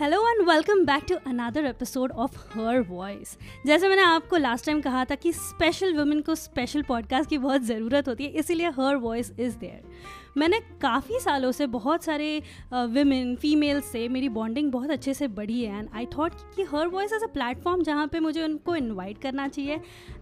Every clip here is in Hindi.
Hello and welcome back to another episode of her voice जैसे मैंने आपको लास्ट टाइम कहा था कि स्पेशल वुमेन को स्पेशल पॉडकास्ट की बहुत ज़रूरत होती है, इसीलिए हर वॉइस इज़ देयर मैंने काफ़ी सालों से बहुत सारे वुमेन फीमेल्स से मेरी बॉन्डिंग बहुत अच्छे से बढ़ी है एंड आई थॉट कि her voice as a platform जहाँ पे मुझे उनको इनवाइट करना चाहिए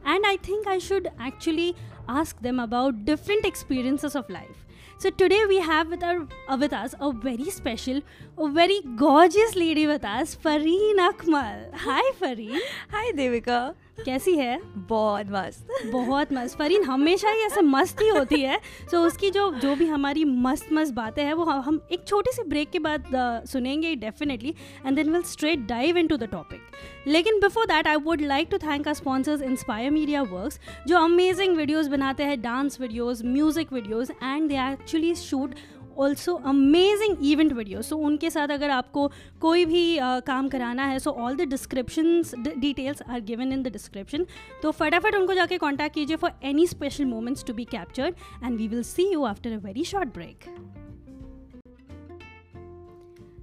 and I think I should actually ask them about different experiences of life So today we have with our uh, with us a very special, a very gorgeous lady with us, Fareen Akmal. Hi Fareen. Hi Devika. कैसी है? बहुत मस्त। बहुत मस्त। फरीन हमेशा ही ऐसे मस्त ही होती है। सो so, उसकी जो जो भी हमारी मस्त मस्त बातें हैं वो हम एक छोटी सी ब्रेक के बाद uh, सुनेंगे definitely and then will straight dive into the topic लेकिन before that I would like to thank our sponsors Inspire Media Works जो अमेजिंग वीडियोज़ बनाते हैं dance videos music videos and they actually shoot also amazing event video so उनके साथ अगर आपको कोई भी uh, काम कराना है so all the description details are given in the description तो फटाफट उनको जाके कॉन्टैक्ट कीजिए for any special moments to be captured and we will see you after a very short break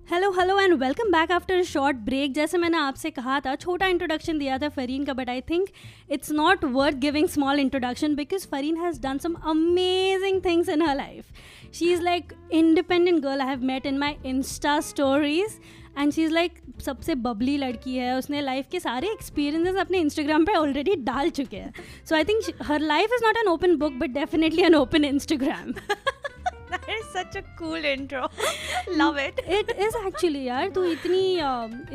hello hello and welcome back after short break जैसे मैंने आपसे कहा था छोटा इंट्रोडक्शन दिया था फरीन का but I think it's not worth giving small introduction because Fareen has done some amazing things in her life she is like independent girl I have met in my insta stories and she is like सबसे बबली लड़की है। उसने लाइफ के सारे एक्सपीरियंसेस अपने इंस्टाग्राम पे ऑलरेडी डाल चुके हैं। So I think her life is not an open book but definitely an open Instagram that is such a cool intro. Love it. It is actually यार तू इतनी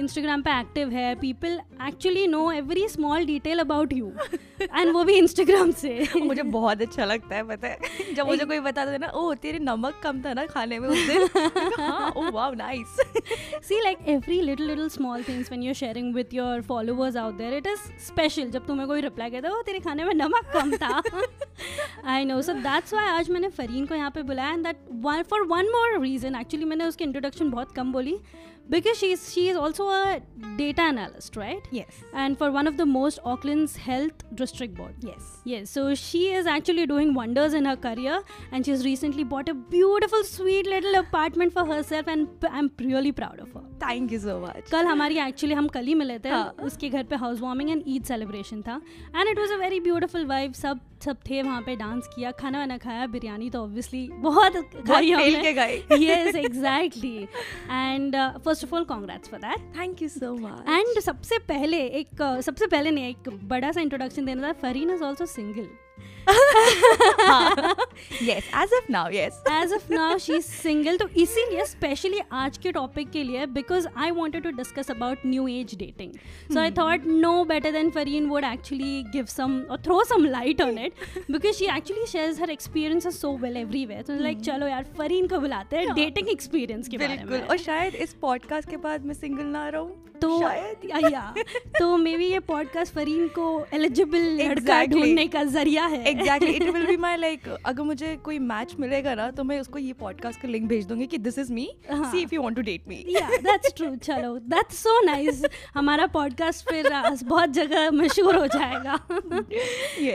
इंस्टाग्राम पे एक्टिव है. People actually know every small detail about you and वो भी इंस्टाग्राम से. मुझे बहुत अच्छा लगता है पता है? जब मुझे कोई बता दे ना ओ तेरे नमक कम था ना खाने में उस दिन? हाँ ओ wow nice see like every little little small things when you are sharing with your followers out there it is special जब तुम्हें कोई रिप्लाई कहता है तेरे खाने में नमक कम था. I know so that's why आज मैंने फरीन को यहाँ पे बुलाया and that one for one more reason actually मैंने उसकी इंट्रोडक्शन बहुत कम बोली। because she's she is also a data analyst right yes and for one of the most auckland's health district board yes yes so she is actually doing wonders in her career and she's recently bought a beautiful sweet little apartment for herself and i'm really proud of her thank you so much कल हमारी एक्चुअली हम कल ही मिले थे हाँ. उसके घर पे housewarming and Eid celebration था and it was a very beautiful vibe सब सब थे वहाँ पे डांस किया खाना वाना खाया बिरयानी तो ऑब्वियसली बहुत खाई हमने yes exactly and first of all congrats for that thank you so much and सबसे पहले एक सबसे पहले नहीं एक बड़ा सा इंट्रोडक्शन देना था Fareen is also single yes as of now yes. As of now she's single. तो इसीलिए स्पेशली आज के टॉपिक के लिए because I wanted to discuss about new age dating so I thought no better than Fareen would actually give some और throw some light on it because she actually shares her experience so well everywhere तो लाइक चलो यार फरीन को बुलाते हैं डेटिंग एक्सपीरियंस के बारे में. और शायद इस पॉडकास्ट के बाद मैं सिंगल ना रहूँ। तो या तो मे बी ये पॉडकास्ट फरीन को एलिजिबल लड़का ढूँढने का ज़रिया है। Exactly it will be my like अगर मुझे कोई मैच मिलेगा ना तो मैं उसको ये पॉडकास्ट का लिंक भेज दूँगी कि this is me see if you want to date me या दैट्स ट्रू चलो दैट्स सो नाइस हमारा पॉडकास्ट फिर बहुत जगह मशहूर हो जाएगा.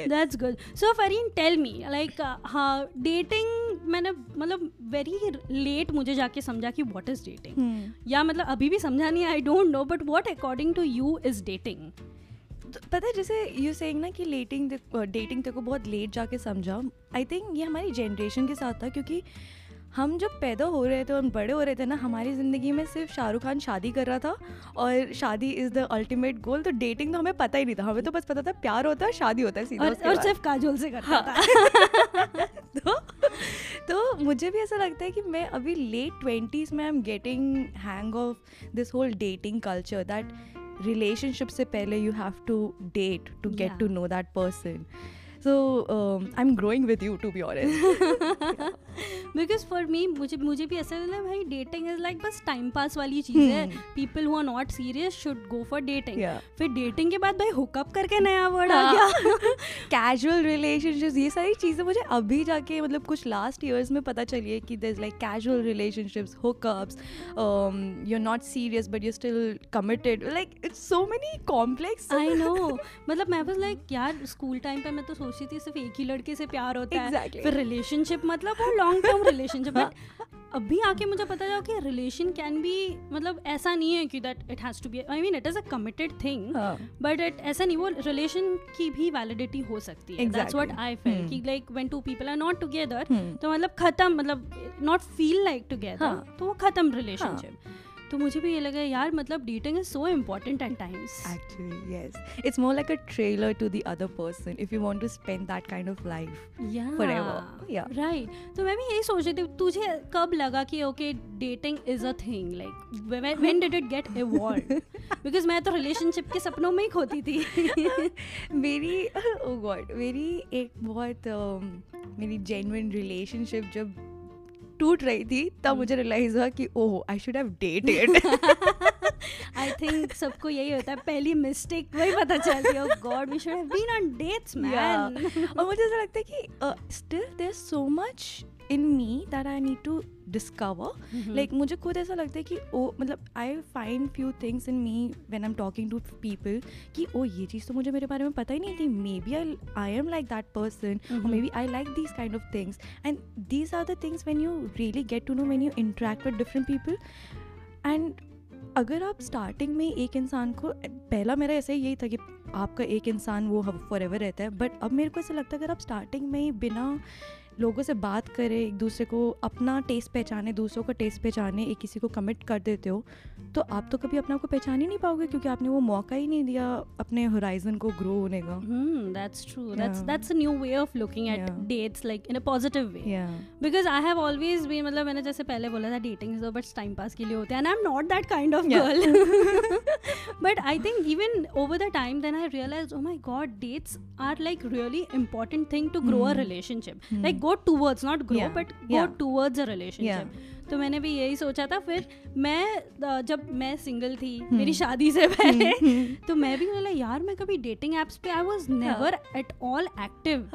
That's good so Fareen tell me like हाँ डेटिंग मैंने मतलब वेरी लेट मुझे जाके समझा कि व्हाट इज़ डेटिंग या मतलब अभी भी समझा नहीं I don't know but what according to you is dating पता है जैसे यू सेइंग ना कि लेटिंग डेटिंग तेरे को बहुत लेट जाके समझा। आई थिंक ये हमारी जनरेशन के साथ था क्योंकि हम जब पैदा हो रहे थे और बड़े हो रहे थे ना हमारी ज़िंदगी में सिर्फ़ शाहरुख खान शादी कर रहा था और शादी इज़ द अल्टीमेट गोल तो डेटिंग तो हमें पता ही नहीं था। हमें तो बस पता था प्यार होता है शादी होता है सीधा और, और सिर्फ़ काजोल से करता हाँ। था तो तो मुझे भी ऐसा लगता है कि मैं अभी लेट ट्वेंटीज़ में I am getting hang of this whole dating culture that relationship से पहले you have to date to get to know that person so um, I'm growing with you to be honest. Because for me मुझे मुझे भी ऐसा लगता है भाई डेटिंग इज़ लाइक बस टाइम पास वाली चीज़ है। People who are not serious should go for dating फिर डेटिंग के बाद भाई हुकअप करके नया वर्ड आ गया। कैजुअल रिलेशनशिप्स ये सारी चीज़ें मुझे अभी जाके मतलब कुछ लास्ट ईयर्स में पता चली है कि there is like casual relationships hookups you are not serious but you still committed like it's so many complex I know मतलब मैं बस लाइक यार स्कूल टाइम पे मैं तो सोचती थी सिर्फ़ एक ही लड़के से प्यार होता exactly. है फिर रिलेशनशिप मतलब वो लॉन्ग टर्म रिलेशनशिप अभी आके मुझे पता चला कि रिलेशन कैन बी मतलब ऐसा नहीं है कि that it has to be I mean it is a committed thing हाँ। बट इट ऐसा नहीं वो रिलेशन की भी वैलिडिटी हो सकती है। That's what I feel. कि like when two people are not together तो मतलब खत्म मतलब नॉट फील लाइक टुगेदर हाँ. तो वो खत्म रिलेशनशिप तो मुझे भी ये लगा यार मतलब dating is so important at times Actually, yes. It's more like a trailer to the other person if you want to spend that kind of life. forever. Yeah. Right तो मैं भी यही सोच रही थी तुझे कब लगा कि okay dating is a thing like when did it get evolve because मैं तो रिलेशनशिप के सपनों में ही खोती थी मेरी ओ गॉड मेरी एक बहुत um, मेरी जेन्युइन रिलेशनशिप जब टूट रही थी तब hmm. मुझे रियलाइज़ हुआ कि ओह I should have dated I think सबको यही होता है पहली मिस्टेक वही पता चलती है God we should have been on dates man और मुझे ऐसा लगता है कि still there so much in me that I need to discover. Like मुझे खुद ऐसा लगता है कि ओ मतलब I find few things in me when I am talking to people कि ओ ये चीज़ तो मुझे मेरे बारे में पता ही नहीं थी। Maybe I I am like that person maybe I like like kind of things and these are the things when you really get to know know you you interact different people and अगर आप स्टार्टिंग में एक इंसान को पहला मेरा ऐसा ही यही था कि आपका एक इंसान वो फॉर एवर रहता है। बट अब मेरे को ऐसा लगता है अगर आप स्टार्टिंग में ही बिना लोगों से बात करें एक दूसरे को अपना टेस्ट पहचाने दूसरों का टेस्ट पहचाने एक किसी को कमिट कर देते हो तो आप तो कभी अपना को पहचान ही नहीं पाओगे क्योंकि आपने वो मौका ही नहीं दिया अपने होराइजन को ग्रो होने का। जैसे पहले बोला था डेटिंग बट टाइम पास के लिए होते हैं not that kind of girl but I think even over the time then I realize oh my god dates are like really important thing to grow a relationship like Go towards, not grow, Yeah. but go Yeah. towards a relationship. तो मैंने भी यही सोचा था। फिर मैं जब मैं सिंगल थी Hmm. मेरी शादी से पहले हम्म, तो मैं भी बोला यार मैं कभी डेटिंग एप्स पे I was never at all active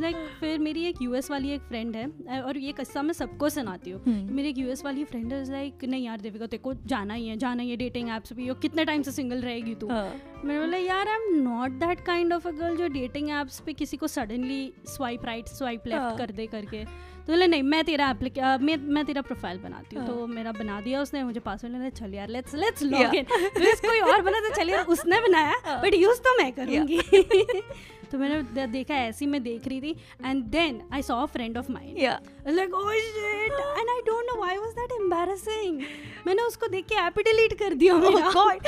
like फिर मेरी एक यूएस वाली एक फ्रेंड है और ये किस्सा मैं सबको सुनाती हूँ। हम्म। मेरी एक यूएस वाली फ्रेंड है लाइक नहीं यार देविका तेरे को जाना ही है जाना ही है डेटिंग एप्स पे। कितने टाइम से सिंगल रहेगी तू? मैंने बोला यार I am not that kind of a girl जो डेटिंग एप्स पे किसी को suddenly swipe right swipe left हाँ। कर दे करके। तो बोले नहीं मैं तेरा एप्लिक मैं मैं तेरा प्रोफ़ाइल बनाती हूँ। हाँ। तो मेरा बना दिया उसने मुझे पासवर्ड लेना चल यार लेट्स लेट्स लॉग. इन कोई और बना तो चल यार उसने बनाया हाँ। बट यूज़ तो मैं करूँगी। तो मैंने देखा ऐसी मैं देख रही थी and then I saw friend of mine like oh shit and I don't know why was that embarrassing. मैंने उसको देख के ऐप डिलीट कर दिया मेरा। Oh God.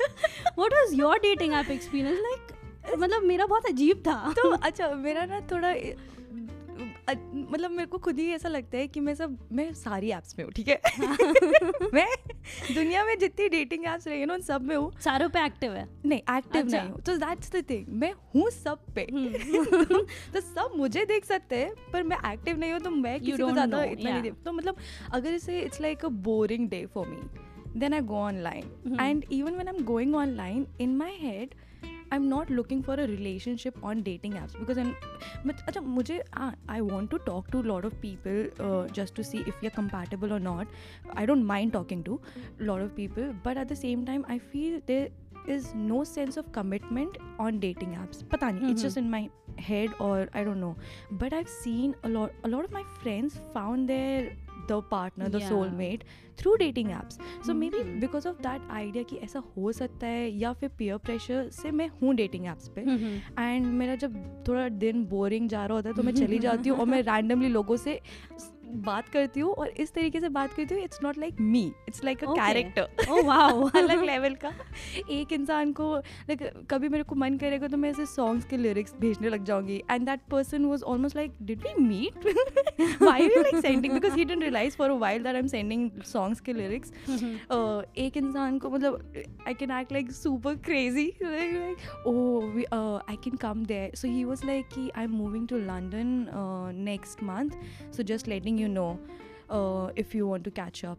what was your dating app experience? Like मतलब मेरा बहुत अजीब था। तो अच्छा मेरा ना थोड़ा मतलब मेरे को खुद ही ऐसा लगता है कि मैं सब मैं सारी ऐप्स में हूँ ठीक है मैं दुनिया में जितनी डेटिंग एप्स रही है ना उन सब में हूँ सारों पे एक्टिव है नहीं एक्टिव अच्छा। नहीं हूँ तो दैट्स द थिंग मैं हूँ सब पे हम्म। तो सब मुझे देख सकते हैं पर मैं एक्टिव नहीं हूँ तो मैं किसी को ज़्यादा इतना नहीं yeah. दे तो मतलब अगर इसे it's like a boring day for me then I go online. And even when I am going online in my head I am not looking for a relationship on dating apps because अच्छा मुझे I want to talk to lot of people just to see if you are compatible और not I don't mind talking to lot of people but at the same time I feel there is no sense of commitment on dating apps. पता नहीं it's just in my head or i don't know. But i've seen a lot a lot of my partner the Yeah. soulmate through dating apps so maybe Mhm. because of that idea कि ऐसा हो सकता है या फिर peer pressure से मैं हूँ dating apps पे एंड मेरा जब थोड़ा दिन बोरिंग जा रहा होता है तो मैं चली जाती हूँ और मैं रैंडमली लोगों से बात करती हूँ और इस तरीके से बात करती हूँ it's not like me it's like a character अलग लेवल का। एक इंसान को लाइक कभी मेरे को मन करेगा तो मैं ऐसे सॉन्ग्स के लिरिक्स भेजने लग जाऊँगी and that person was almost like did we meet why you like sending because he didn't realize for a while that I am sending songs के लिरिक्स एक इंसान को मतलब I can act like super crazy oh I can come there so he was like कि I am moving to London next month so just letting you know uh, if you want to catch up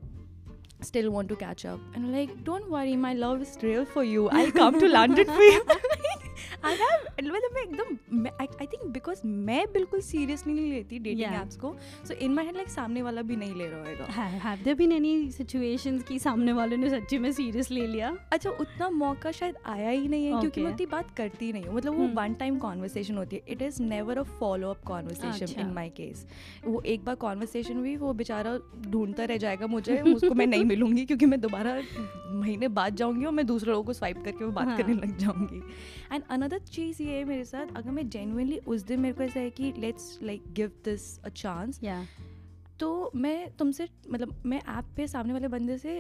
still want to catch up. And like don't worry my love is real for you. I'll come to london for you. I have मतलब मैं एकदम आई थिंक बिकॉज़ मैं बिल्कुल सीरियसली नहीं लेती डेटिंग. एप्स को. So in my head like सामने वाला भी नहीं ले रहा होगा have there been any situations कि सामने वाले ने सच्ची में सीरियस ले लिया? अच्छा उतना मौका शायद आया ही नहीं है क्योंकि मैं Okay. उतनी बात करती नहीं हूँ. मतलब वो. वन टाइम कॉन्वर्सेशन होती है. It is never a follow up conversation. In my case वो एक बार कॉन्वर्सेशन हुई वो बेचारा ढूंढता रह जाएगा मुझे उसको मैं नहीं मिलूँगी क्योंकि मैं दोबारा महीने बाद जाऊँगी और मैं दूसरे लोगों को स्वाइप करके वो बात हाँ। करने लग जाऊँगी। एंड अनदर चीज़ ये है मेरे साथ अगर मैं जेनुअनली उस दिन मेरे को ऐसा है कि let's like give this a chance तो मैं तुमसे मतलब मैं ऐप पे सामने वाले बंदे से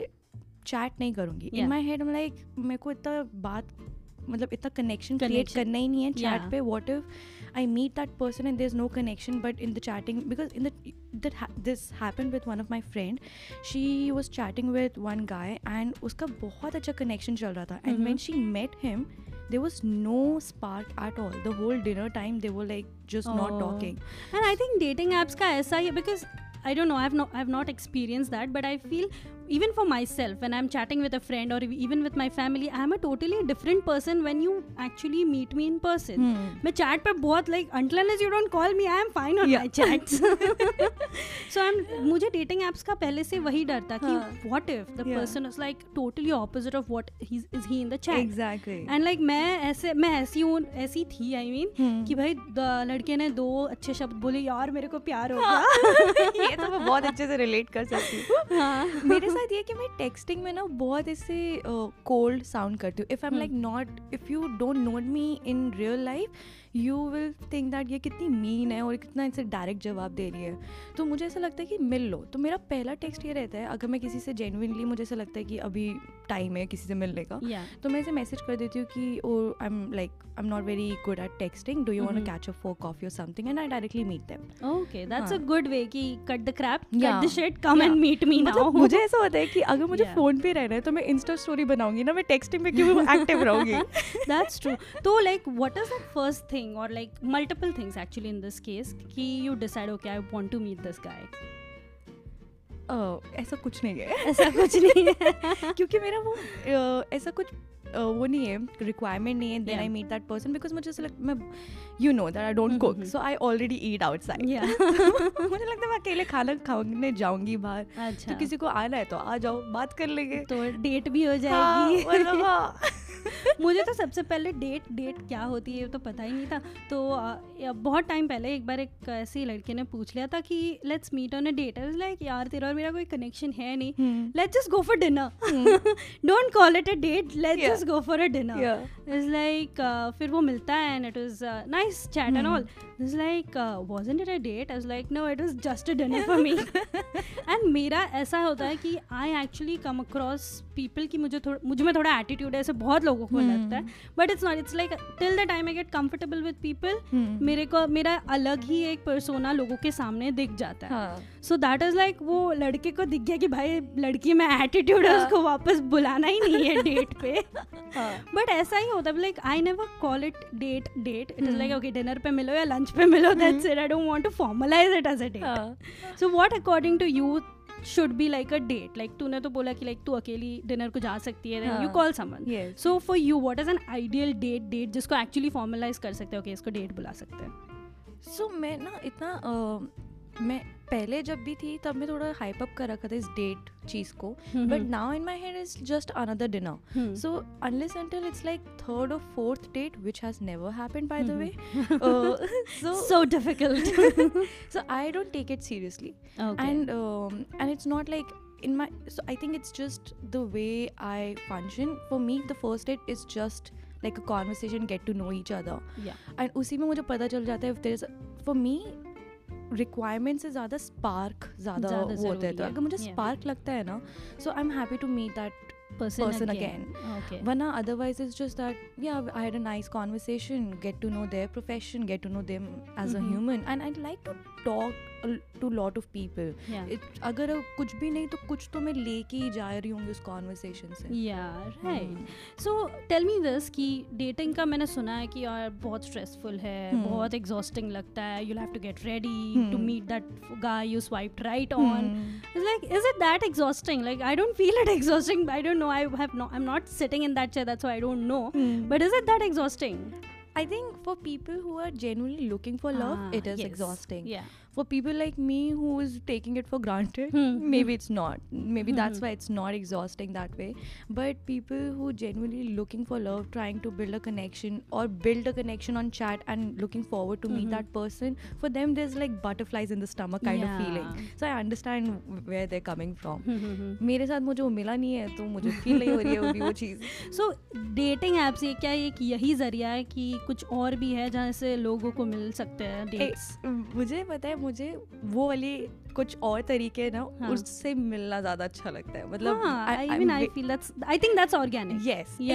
चैट नहीं करूँगी। इन माई हेड लाइक मेरे को इतना बात मतलब इतना कनेक्शन क्रिएट करना ही नहीं है चैट पे what if I meet that person and there is no connection but in the chatting because in the that this happen with one of my friend she was chatting with one guy and उसका बहुत अच्छा कनेक्शन चल रहा था. And. When she met him there was no spark at all. The whole dinner time they were like just not Oh. talking. And I think dating apps का ऐसा ही है because I don't know I have no I have not experience that but I feel even for myself when i'm chatting with a friend or even with my family i'm a totally different person when you actually meet me in person Hmm. मैं चैट पे बहुत like until unless you don't call me I am fine on Yeah. my chats so I'm मुझे dating apps का पहले से वही डर था कि हाँ. what if the Yeah. person is like totally opposite of what he's is he in the chat exactly and like मैं ऐसे मैं ऐसी हूँ ऐसी थी आई मीन Hmm. कि भाई द- लड़के ने दो अच्छे शब्द बोले यार मेरे को प्यार हो हाँ। गया ये तो मैं बहुत अच्छे से रिलेट कर सकती हूँ हाँ मेरे साथ ये कि मैं टेक्सटिंग में ना बहुत ऐसे कोल्ड साउंड करती हूँ if I am. Like not if you don't know me in real life you will think that ये कितनी मीन है और कितना इनसे डायरेक्ट जवाब दे रही है तो मुझे ऐसा लगता है कि मिल लो तो मेरा पहला टेक्स्ट ये रहता है अगर मैं किसी से जेनुइनली मुझे ऐसा लगता है कि अभी टाइम है किसी से मिलने का या तो मैं इसे मैसेज कर देती हूँ कि ओ I am like I am not very good at texting do you want. Catch up for coffee और something and I directly meet them okay that's a. Good way कि cut the crap cut Yeah. The shit come and Yeah. Meet me now मुझे ऐसा होता है कि अगर मुझे Yeah. फ़ोन पे रहना है तो मैं इंस्टा स्टोरी बनाऊँगी ना मैं टेक्सटिंग पे क्यों एक्टिव रहूँगी दैट्स ट्रू तो like what is the first thing और like multiple things actually in this case कि you decide okay I want to meet this guy uh, ऐसा कुछ नहीं है। ऐसा कुछ नहीं है। क्योंकि मेरा वो ऐसा कुछ वो नहीं है रिक्वायरमेंट नहीं है then I meet that person because मुझे ऐसा लगता मैं you know that I don't cook. So I already eat outside Yeah. मुझे लगता है मैं अकेले खाना खाने जाऊँगी बाहर। अच्छा। तो किसी को आना है तो आ जाओ बात कर लेंगे। तो डेट भी हो हाँ, जाएगी। मतलब हाँ। मुझे तो सबसे पहले डेट डेट क्या होती है ये तो पता ही नहीं था। तो या बहुत टाइम पहले एक बार एक ऐसी लड़के ने पूछ लिया था कि let's meet on a date I like यार तेरा और मेरा कोई कनेक्शन है नहीं। Let's just go for dinner don't call it a date let's just go for a dinner is like फिर वो मिलता है and it was nice chat and. All is like wasn't it a date I was like no it was just a dinner for me and मेरा ऐसा होता है कि I actually come across people की मुझे थोड़ा मुझे में थोड़ा एटीट्यूड है ऐसे बहुत लोगों को Hmm. लगता है। But it's not it's like till the time I get comfortable with people. मेरे को मेरा अलग ही एक पर्सोना लोगों के सामने दिख जाता है। हाँ। सो दैट इज़ लाइक वो लड़के को दिख गया कि भाई लड़की में एटीट्यूड है हाँ. उसको वापस बुलाना ही नहीं है डेट पे। हाँ। बट ऐसा ही होता है like I never call it date date it is like. Okay dinner पे मिलो या लंच पे मिलो that's it I don't want to formalize it as a date हाँ। So what according to you should be like a date like तूने तो बोला कि लाइक तू अकेली डिनर को जा सकती है you. Call someone so for you what is an ideal date date जिसको एक्चुअली फॉर्मलाइज कर सकते हो ओके इसको डेट बुला सकते हैं? सो मैं ना इतना मैं पहले जब भी थी तब मैं थोड़ा हाइप अप कर रखा था इस डेट चीज़ को but now in my head is just another dinner so unless until it's like third और fourth date which has never happened by the way so so difficult so I don't take it seriously and and it's not like in my so I think it's just the way I function for me the first date is just like a conversation get to know each other and उसी में मुझे पता चल जाता है फॉर मी रिक्वायरमेंट से ज़्यादा स्पार्क ज़्यादा होता है। तो अगर मुझे स्पार्क लगता है ना so I am happy to meet that person again वरना otherwise is just that we I a nice conversation get to know their profession get to know them as a human and I like to talk to lot of people अगर कुछ भी नहीं तो कुछ तो मैं लेके ही जा रही हूँ उस कॉन्वर्सेशन से। सो टेल मी दिस कि डेटिंग का मैंने सुना है कि यार बहुत स्ट्रेसफुल है hmm. बहुत एग्जॉस्टिंग लगता है you have to get ready to meet that guy you swipe right on like is it that exhausting like I don't feel it exhausting I don't know I have no I am not sitting in that chair that's I don't know but is it that exhausting I think for people who are genuinely looking for love it is exhausting for people like me who is taking it for granted maybe it's not maybe that's why it's not exhausting that way but people who genuinely looking for love trying to build a connection और build a connection on chat and looking forward to meet that person for them there is like butterflies in the stomach kind of feeling so I understand where they're coming from मेरे साथ मुझे वो मिला नहीं है तो मुझे फील नहीं हो रही है वो चीज़। सो डेटिंग एप्स ये क्या एक यही ज़रिया है कि कुछ और भी है जहाँ से लोगों को मिल सकते हैं मुझे पता है मुझे वो वाली कुछ और तरीके ना हाँ। उससे मिलना ज़्यादा अच्छा लगता है मतलब I mean I feel that's I think that's organic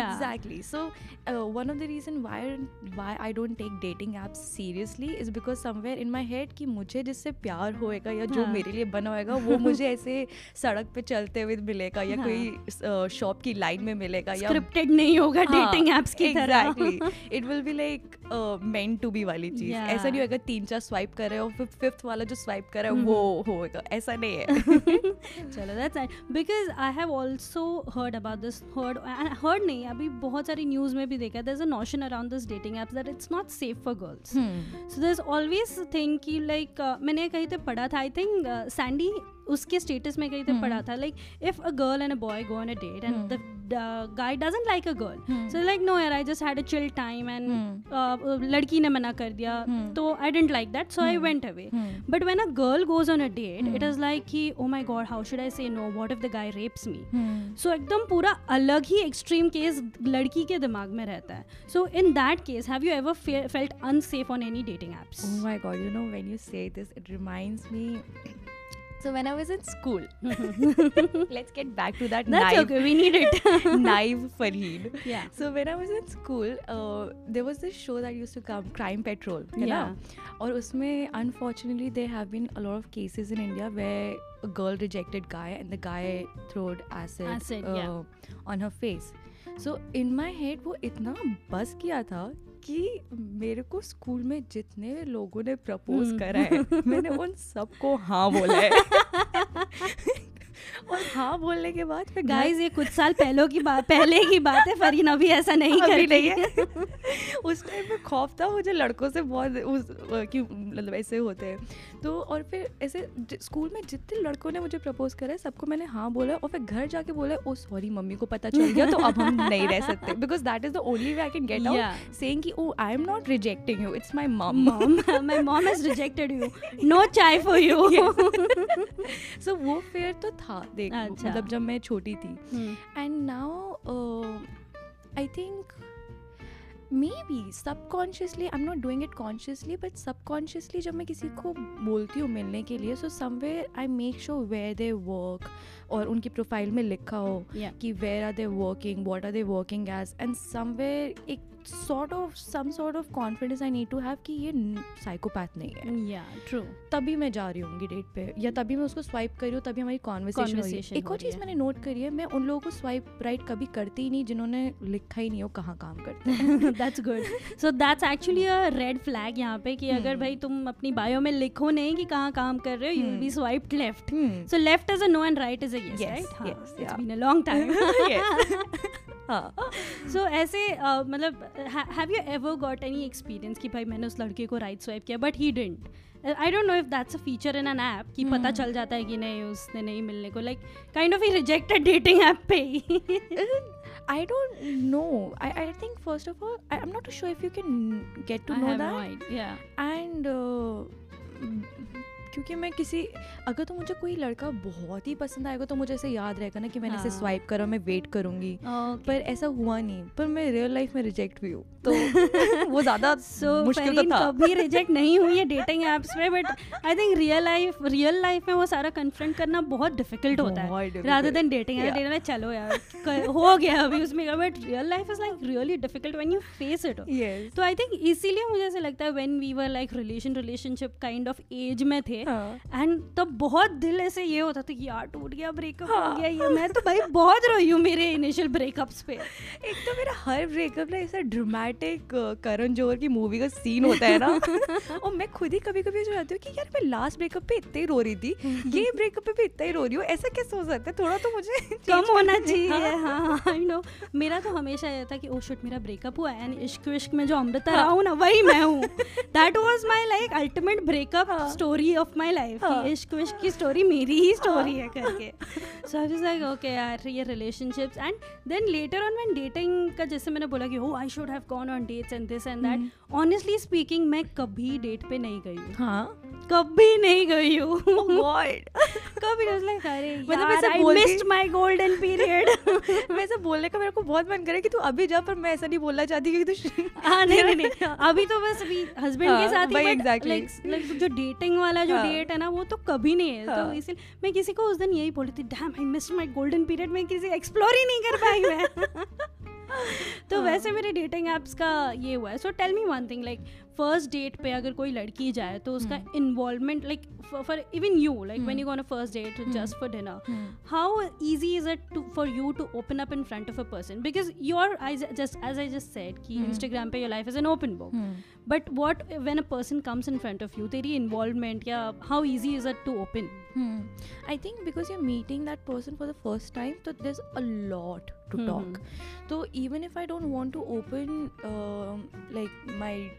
exactly so uh, one of the reason why why i don't take dating apps seriously is because somewhere in my head कि मुझे जिससे प्यार होएगा या जो हाँ. मेरे लिए बना होएगा वो मुझे ऐसे सड़क पे चलते हुए मिलेगा या हाँ. कोई शॉप की लाइन में मिलेगा या स्क्रिप्टेड नहीं होगा डेटिंग एप्स की तरह exactly it will be like meant to be वाली चीज़ ऐसा नहीं होगा तीन चार स्वाइप कर रहे हो फिफ्थ वाला जो स्वाइप कर रहा है हम्म. वो होएगा ऐसा नहीं है। चलो that's right because I have also heard about this heard heard नहीं अभी बहुत सारी न्यूज़ में भी देखा there is a notion around this dating apps that it's not safe for girls so there is always thing कि लाइक मैंने कहीं तो पढ़ा था आई थिंक सैंडी उसके स्टेटस में कहीं तक पढ़ा था। Like if a girl and a boy go on a date and the guy doesn't like a girl so like no यार I just had a chill time and लड़की ने मना कर दिया तो I didn't like that so I went away but when a girl goes on a date it is like कि ओ my god how should I say no what if the guy rapes me so एकदम पूरा अलग ही एक्सट्रीम केस लड़की के दिमाग में रहता है। So in that case have you ever felt unsafe on any dating apps my god you know when you say reminds me So, when I was in school, let's get back to that That's naive, okay, we need it. naive Farheen. yeah. So, when I was in school, uh, there was this show that used to come, Crime Patrol. है ना? और उसमें unfortunately there have been a lot of cases in India where a girl rejected guy and the guy throwed acid, Acid, uh, yeah. on her face. So in my head वो इतना बस किया था कि मेरे को स्कूल में जितने लोगों ने प्रपोज हम्म। करा है मैंने उन सबको हाँ बोला है। और हाँ बोलने के बाद फिर गाइस ये कुछ साल पहले की बात पहले की बात है फरीन अभी ऐसा नहीं कर रही है। उस टाइम में खौफ था मुझे लड़कों से बहुत उस कि मतलब ऐसे होते हैं। तो और फिर ऐसे स्कूल में जितने लड़कों ने मुझे प्रपोज करा है सबको मैंने हाँ बोला और फिर घर जाके बोला ओ सॉरी मम्मी को पता चल गया तो अब हम नहीं रह सकते। Because that is the only way I can get. Out saying कि ओ I am not rejecting you it's my mum my mom has rejected you. No chai for you. So वो फेयर तो था देख अच्छा। मतलब जब मैं छोटी थी। And now I uh, maybe subconsciously I am not doing it consciously but subconsciously जब मैं किसी को बोलती हूँ मिलने के लिए so somewhere I make sure where they work और उनकी प्रोफ़ाइल में लिखा हो कि where are they working what are they working as and somewhere एक sort of some sort of confidence I need to have कि ये साइकोपैथ नहीं है। Yeah true. तभी मैं जा रही हूँ डेट पे या तभी मैं उसको स्वाइप कर रही हूँ तभी हमारी कॉन्वर्सेशन एक और चीज़ मैंने नोट करी है मैं उन लोगों को स्वाइप राइट कभी करती ही नहीं जिन्होंने लिखा ही नहीं हो कहाँ काम करते हैं। That's good so that's actually a red flag यहाँ पे कि अगर हम्म। भाई तुम अपनी बायो में लिखो नहीं कि कहाँ काम कर रहे हो you will be. Swiped left so left is a no and right is a yes right it's. Been a long time so ऐसे uh, मतलब have you ever got any experience कि भाई मैंने उस लड़के को राइट स्वाइप किया but he didn't I don't know if that's a feature in an app कि पता हम्म। चल जाता है कि नहीं उसने नहीं मिलने को like kind of he rejected dating app पे I don't know. I, I think first of all, I, I'm not too sure if you can get to I know that. no idea. And क्योंकि मैं किसी अगर तो मुझे कोई लड़का बहुत ही पसंद आएगा तो मुझे ऐसे याद रहेगा ना कि मैंने इसे हाँ। स्वाइप करा मैं वेट करूँगी। पर ऐसा हुआ नहीं पर मैं रियल लाइफ में रिजेक्ट भी हूँ। तो वो ज़्यादा सो मुश्किल तो था कभी रिजेक्ट नहीं हुई है डेटिंग एप्स पे but I think real life real life में वो सारा कन्फ्रंट करना बहुत डिफ़िकल्ट होता है. Rather than dating Yeah. Dating में चलो यार हो गया अभी उसमें but real life is like really difficult when you face it तो आई थिंक इसीलिए मुझे ऐसा लगता है when we were like relation relationship kind of age में थे हाँ। एंड तब बहुत दिल ऐसे ये होता था कि यार टूट गया ब्रेकअप हो हाँ। गया ये मैं तो भाई बहुत रोई हूँ मेरे इनिशियल ब्रेकअप्स पे एक तो मेरा हर ब्रेकअप ना ऐसा ड्रामेटिक ड्रामेटिक करण जोहर की मूवी का सीन होता है ना और मैं खुद ही कभी कभी जो जाती हूँ कि यार मैं लास्ट ब्रेकअप पे इतने ही रो रही थी ये ब्रेकअप पे भी इतना ही रो रही हूँ ऐसा कैसे हो सकता है थोड़ा तो मुझे कम होना चाहिए हाँ आई नो मेरा तो हमेशा ये था कि ओ शिट मेरा ब्रेकअप हुआ है एंड इश्क विश्क में जो अमृता हाँ। राव ना वही मैं हूँ that was my like ultimate breakup हाँ। स्टोरी ऑफ़ माय लाइफ हाँ। इश्क विश्क की स्टोरी मेरी ही स्टोरी है करके so I was like okay यार ये relationships and then later on when dating का जैसे मैंने बोला कि ओ I should have gone on dates and this and that honestly speaking मैं कभी डेट पे नहीं गई हूँ। हाँ? कभी नहीं गई हूँ। गॉड कभी like अरे मतलब ऐसे मिस्ड माय गोल्डन पीरियड वैसे बोलने का मेरे को बहुत मन करे कि तू अभी जा पर मैं ऐसा नहीं बोलना चाहती क्योंकि तू हाँ नहीं नहीं नहीं। अभी तो बस अभी हस्बैंड हाँ, के साथ ही exactly. लाइक लाइक जो डेटिंग वाला जो हाँ। डेट है ना वो तो कभी नहीं है। तो हाँ। इसलिए मैं किसी को उस दिन यही बोली थी damn I missed my golden period मैं किसी एक्सप्लोर ही नहीं कर पाई मैं। तो हाँ। वैसे मेरे डेटिंग ऐप्स का ये हुआ है so tell me one thing like first date पे अगर कोई लड़की जाए तो उसका involvement like for even you like when you gone a first date just for dinner how easy is it to for you to open up in front of a person because your I just as I just said कि इंस्टाग्राम पे your life is an open book but what when a person comes in front of you तेरी इन्वॉल्वमेंट या how easy is it to open I think because you are meeting that person for the first time तो this a lot to talk तो even if I don't want to open like my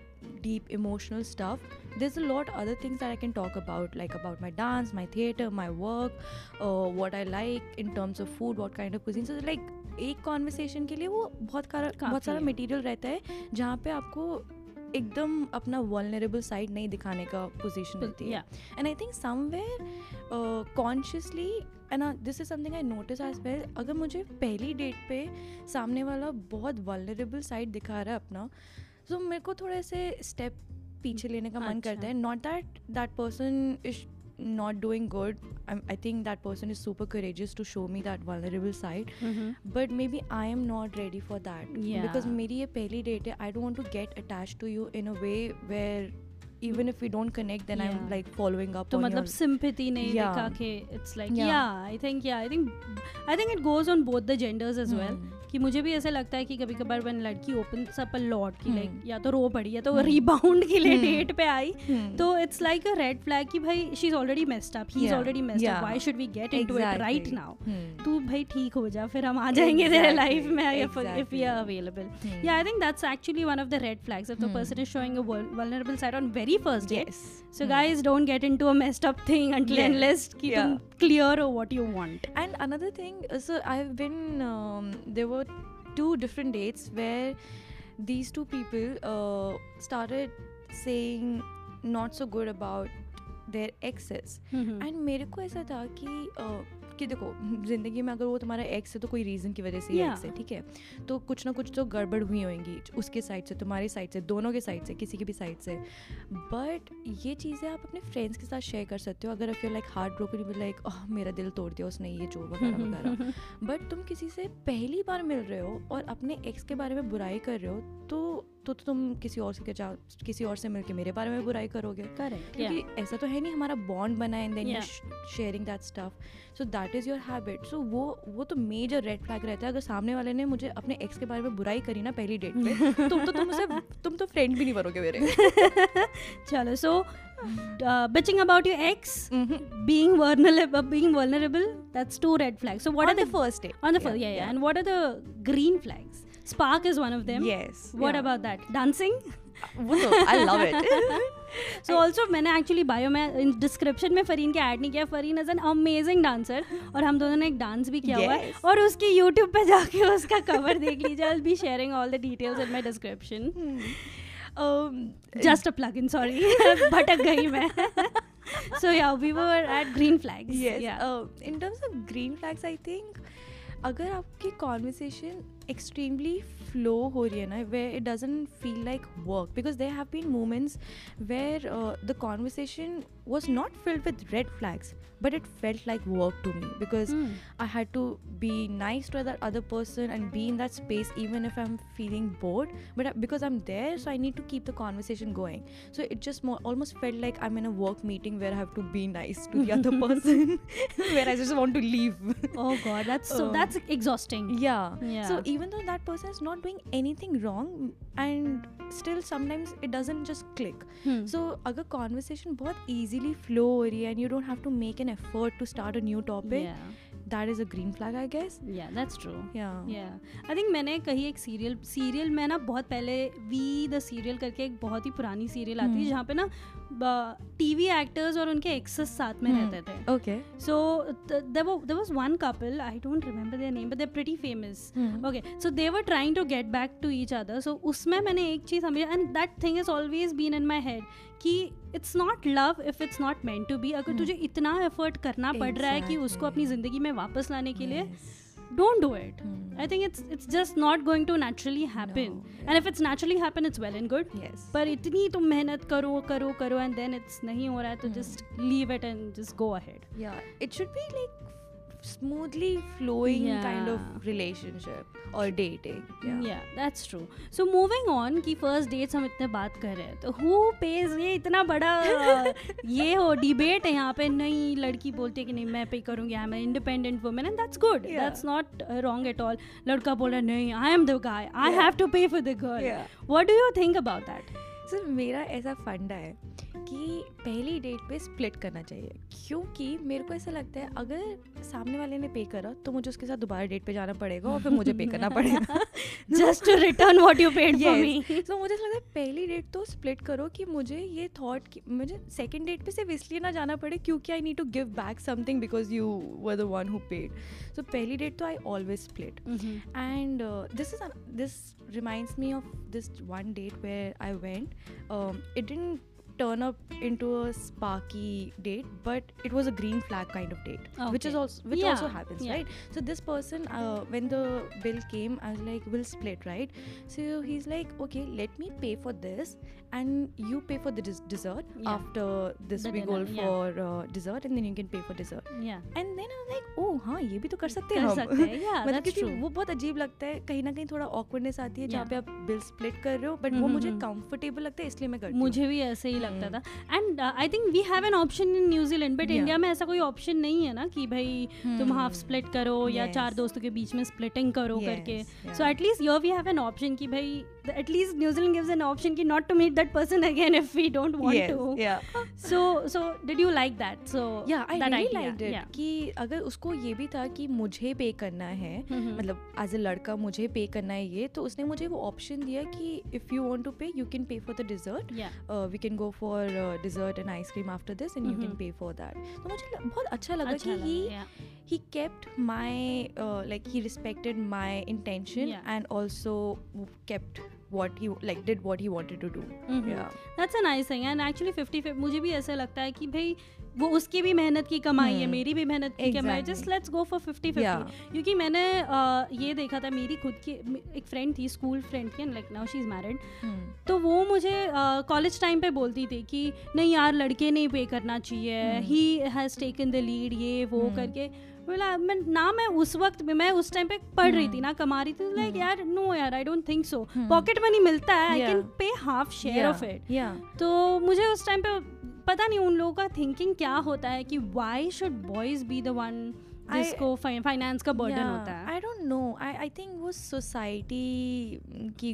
deep emotional stuff, there's a lot other things that I can talk about, like about my dance, my theater, my work, uh, what I like in terms of food, what kind of cuisine. So like एक कॉन्वर्सेशन के लिए वो बहुत सारा बहुत सारा है। मटेरियल रहता है जहाँ पे आपको एकदम अपना वल्नरेबल साइड नहीं दिखाने का पोजीशन मिलती है yeah and i think somewhere uh, consciously and uh, this is something i notice as well अगर मुझे पहली डेट पे सामने वाला बहुत वल्नरेबल साइड दिखा रहा है अपना तो मेरे को थोड़ा ऐसे स्टेप पीछे लेने का मन अच्छा। करता है not that that person is good I'm, i think that person is super courageous to show me that vulnerable side mm-hmm. but maybe i am not ready for that Yeah. because मेरी ये पहली डेट है to get attached to you in a way where even if we don't connect then i'm Yeah. like following up तो on मतलब your sympathy नहीं Yeah. दिखा के it's like Yeah. yeah I think yeah I think I think it goes on both the genders as well Hmm. कि मुझे भी ऐसा लगता है कि कभी कभार वन लड़की ओपन अप अ लॉट की लाइक या तो रो पड़ी या तो रीबाउंड के लिए डेट पे आई तो it's like a red flag कि भाई she is already messed up he is already messed up why should we get into it right now तू भाई ठीक हो जा फिर हम आ जाएँगे तेरे लाइफ में इफ़ वी आर अवेलेबल या I think that's actually one of the red flags if the person is showing a vulnerable side on very first day so guys don't get into a messed up thing until unless कि क्लियर हो what you want and another thing so I have been there two different dates where these two people uh, started saying not so good about their exes Mhm. And मेरे को ऐसा था कि uh, कि देखो ज़िंदगी में अगर वो तुम्हारा एक्स है तो कोई रीज़न की वजह से Yeah. एक्स है ठीक है? तो कुछ ना कुछ तो गड़बड़ हुई होंगी उसके साइड से तुम्हारी साइड से दोनों के साइड से किसी की भी साइड से। बट ये चीज़ें आप अपने फ्रेंड्स के साथ शेयर कर सकते हो अगर you like heart broken like oh मेरा दिल तोड़ दिया उसने ये जो वगैरह वगैरह। बट तुम किसी से पहली बार मिल रहे हो और अपने एक्स के बारे में बुराई कर रहे हो तो तो, तो, तुम किसी और से किसी और से मिलके मेरे बारे में बुराई करोगे? करेक्ट क्योंकि yeah. ऐसा तो है नहीं हमारा बॉन्ड बना and then sharing that stuff so that is your habit so वो वो तो मेजर रेड फ्लैग रहता है। अगर सामने वाले ने मुझे अपने एक्स के बारे में बुराई करी ना पहली डेट में तो, तो तुम उसे तुम तो फ्रेंड भी नहीं बनोगे मेरे। चलो so bitching about your ex being being vulnerable that's two red flag so what are the first day on the and what are the green flags spark is one of them. Yes. what yeah. about that? Dancing? वो तो I love it. So also मैंने एक्चुअली बायो में डिस्क्रिप्शन में फरीन के ऐड नहीं किया. Fareen is an amazing dancer और हम दोनों ने एक डांस भी किया हुआ है. और उसके यूट्यूब पे जाके उसका कवर देख लीजिए. I be sharing all the details in my description um, just a plug in sorry भटक गई मैं. So yeah we were at green flags yes. Uh, in terms of green flags, I think अगर आपकी conversation extremely flow ho rahi hai na where it doesn't feel like work. Because there have been moments where uh, the conversation was not filled with red flags but it felt like work to me. Because mm. I had to be nice to that other person and be in that space even if I'm feeling bored. But uh, because I'm there so I need to keep the conversation going. So it just more, almost felt like I'm in a work meeting where I have to be nice to the other person. Where I just want to leave. Oh god that's so um, that's exhausting. yeah. yeah. So even though that person is not doing anything wrong, and still sometimes it doesn't just click. So अगर कॉन्वर्सेशन बहुत ईजिली फ्लो हो रही है and you don't have to make an effort to start a new topic. That is a green flag I guess Yeah, that's true. या Yeah. I think मैंने कहीं एक सीरियल सीरियल में ना बहुत पहले वी द सीरियल करके एक बहुत ही पुरानी सीरियल आती है Hmm. जहाँ पे ना टीवी एक्टर्स और उनके एक्सेस साथ में Hmm. रहते थे okay so th- there, wa- there was one couple i don't remember their name but they're pretty famous Hmm. okay so they were trying to get back to each other so उसमें मैंने एक चीज़ समझा and that thing has always been in my head कि it's not love if it's not meant to be अगर तुझे इतना एफर्ट करना पड़ रहा है कि उसको अपनी ज़िंदगी में वापस लाने के लिए don't do it I think it's it's just not going to naturally happen and if it's naturally happen it's well and good पर इतनी तुम मेहनत करो करो करो एंड देन इट्स नहीं हो रहा है तो just leave it and just go ahead it should be like smoothly flowing kind of relationship or dating. Yeah. yeah that's true. So moving on कि first dates हम इतने बात कर रहे हैं तो who pays ये इतना बड़ा ये हो डिबेट है यहाँ पे? नहीं लड़की बोलती है कि नहीं मैं पे करूँगी I am independent women and that's good that's not wrong at all लड़का बोल रहा नहीं I am the guy I have to pay for the girl what do you think about that sir मेरा ऐसा फंडा है कि पहली डेट पे स्प्लिट करना चाहिए क्योंकि मेरे को ऐसा लगता है अगर सामने वाले ने पे करा तो मुझे उसके साथ दोबारा डेट पे जाना पड़ेगा और फिर मुझे पे करना पड़ेगा। Just to return what you paid for me so मुझे ऐसा लगता है पहली डेट तो स्प्लिट करो कि मुझे ये थॉट कि मुझे सेकंड डेट पे सिर्फ़ इसलिए ना जाना पड़े क्योंकि I need to give back something because you were the one who paid so पहली डेट तो I always split and this is this a, me of this one date one I went. Um, it didn't turn up into a sparky date, but it was a green flag kind of date, which is also which also happens, yeah. right? So this person, uh, when the bill came, I was like, "We'll split, right?" So he's like, "Okay, let me pay for this, and you pay for the des- dessert. Yeah. After this, The we go dinner, yeah. uh, dessert, and then you can pay for dessert." yeah. And then I like oh हाँ ये भी तो कर सकते हैं हम. yeah मतलब क्योंकि वो बहुत अजीब लगता है। कहीं ना कहीं थोड़ा ऑकवर्डनेस आती है जहाँ पे आप बिल स्प्लिट कर रहे हो बट वो हम्म, मुझे हम्म, कंफर्टेबल लगता है इसलिए मैं करती मुझे भी ऐसे ही लगता हम्म। था। And I think we have an option in New Zealand but India में ऐसा कोई ऑप्शन नहीं है ना कि भाई तुम हाफ़ हम्म, स्प्लिट करो या चार दोस्तों के बीच में स्प्लिटिंग करो करके। So at least your we have an option कि भाई at least New Zealand gives an option कि not to meet that person again if we don't want Yes, to yeah. So so did you like that so Yeah, I that really idea, liked it yeah. कि अगर उसको ये भी था कि मुझे पे करना है हम्म, मतलब एज अ लड़का मुझे पे करना है ये तो उसने मुझे वो ऑप्शन दिया कि if you want to pay you can pay for the dessert we can go for dessert and ice cream after this and you can. Pay for that तो मुझे बहुत अच्छा लगा अच्छा कि ही yeah. he kept my uh, like he respected my intention Yeah. and also w- kept what he like did what he wanted to do Mhm. yeah that's a nice thing and actually fifty fifty मुझे भी ऐसा लगता है कि भाई वो उसकी भी मेहनत की कमाई है हम्म, मेरी भी मेहनत की कमाई just let's go for fifty fifty क्योंकि मैंने ये देखा था मेरी खुद की एक फ्रेंड थी स्कूल फ्रेंड थी like now she is married. तो वो मुझे कॉलेज टाइम पे बोलती थी कि नहीं यार लड़के नहीं पे करना चाहिए। He has taken the lead ये वो हम्म। करके बोला मैं ना मैं उस वक्त में उस टाइम पे पढ़ रही थी हम्म। ना कमा रही थी लाइक। यार नो यार I don't think so. Pocket money मिलता है I can pay half share of it तो मुझे उस टाइम पे पता नहीं उन लोगों का थिंकिंग क्या होता है कि why should boys be the one जिसको फाइनेंस का बर्डन. होता है I don't know I I think वो सोसाइटी की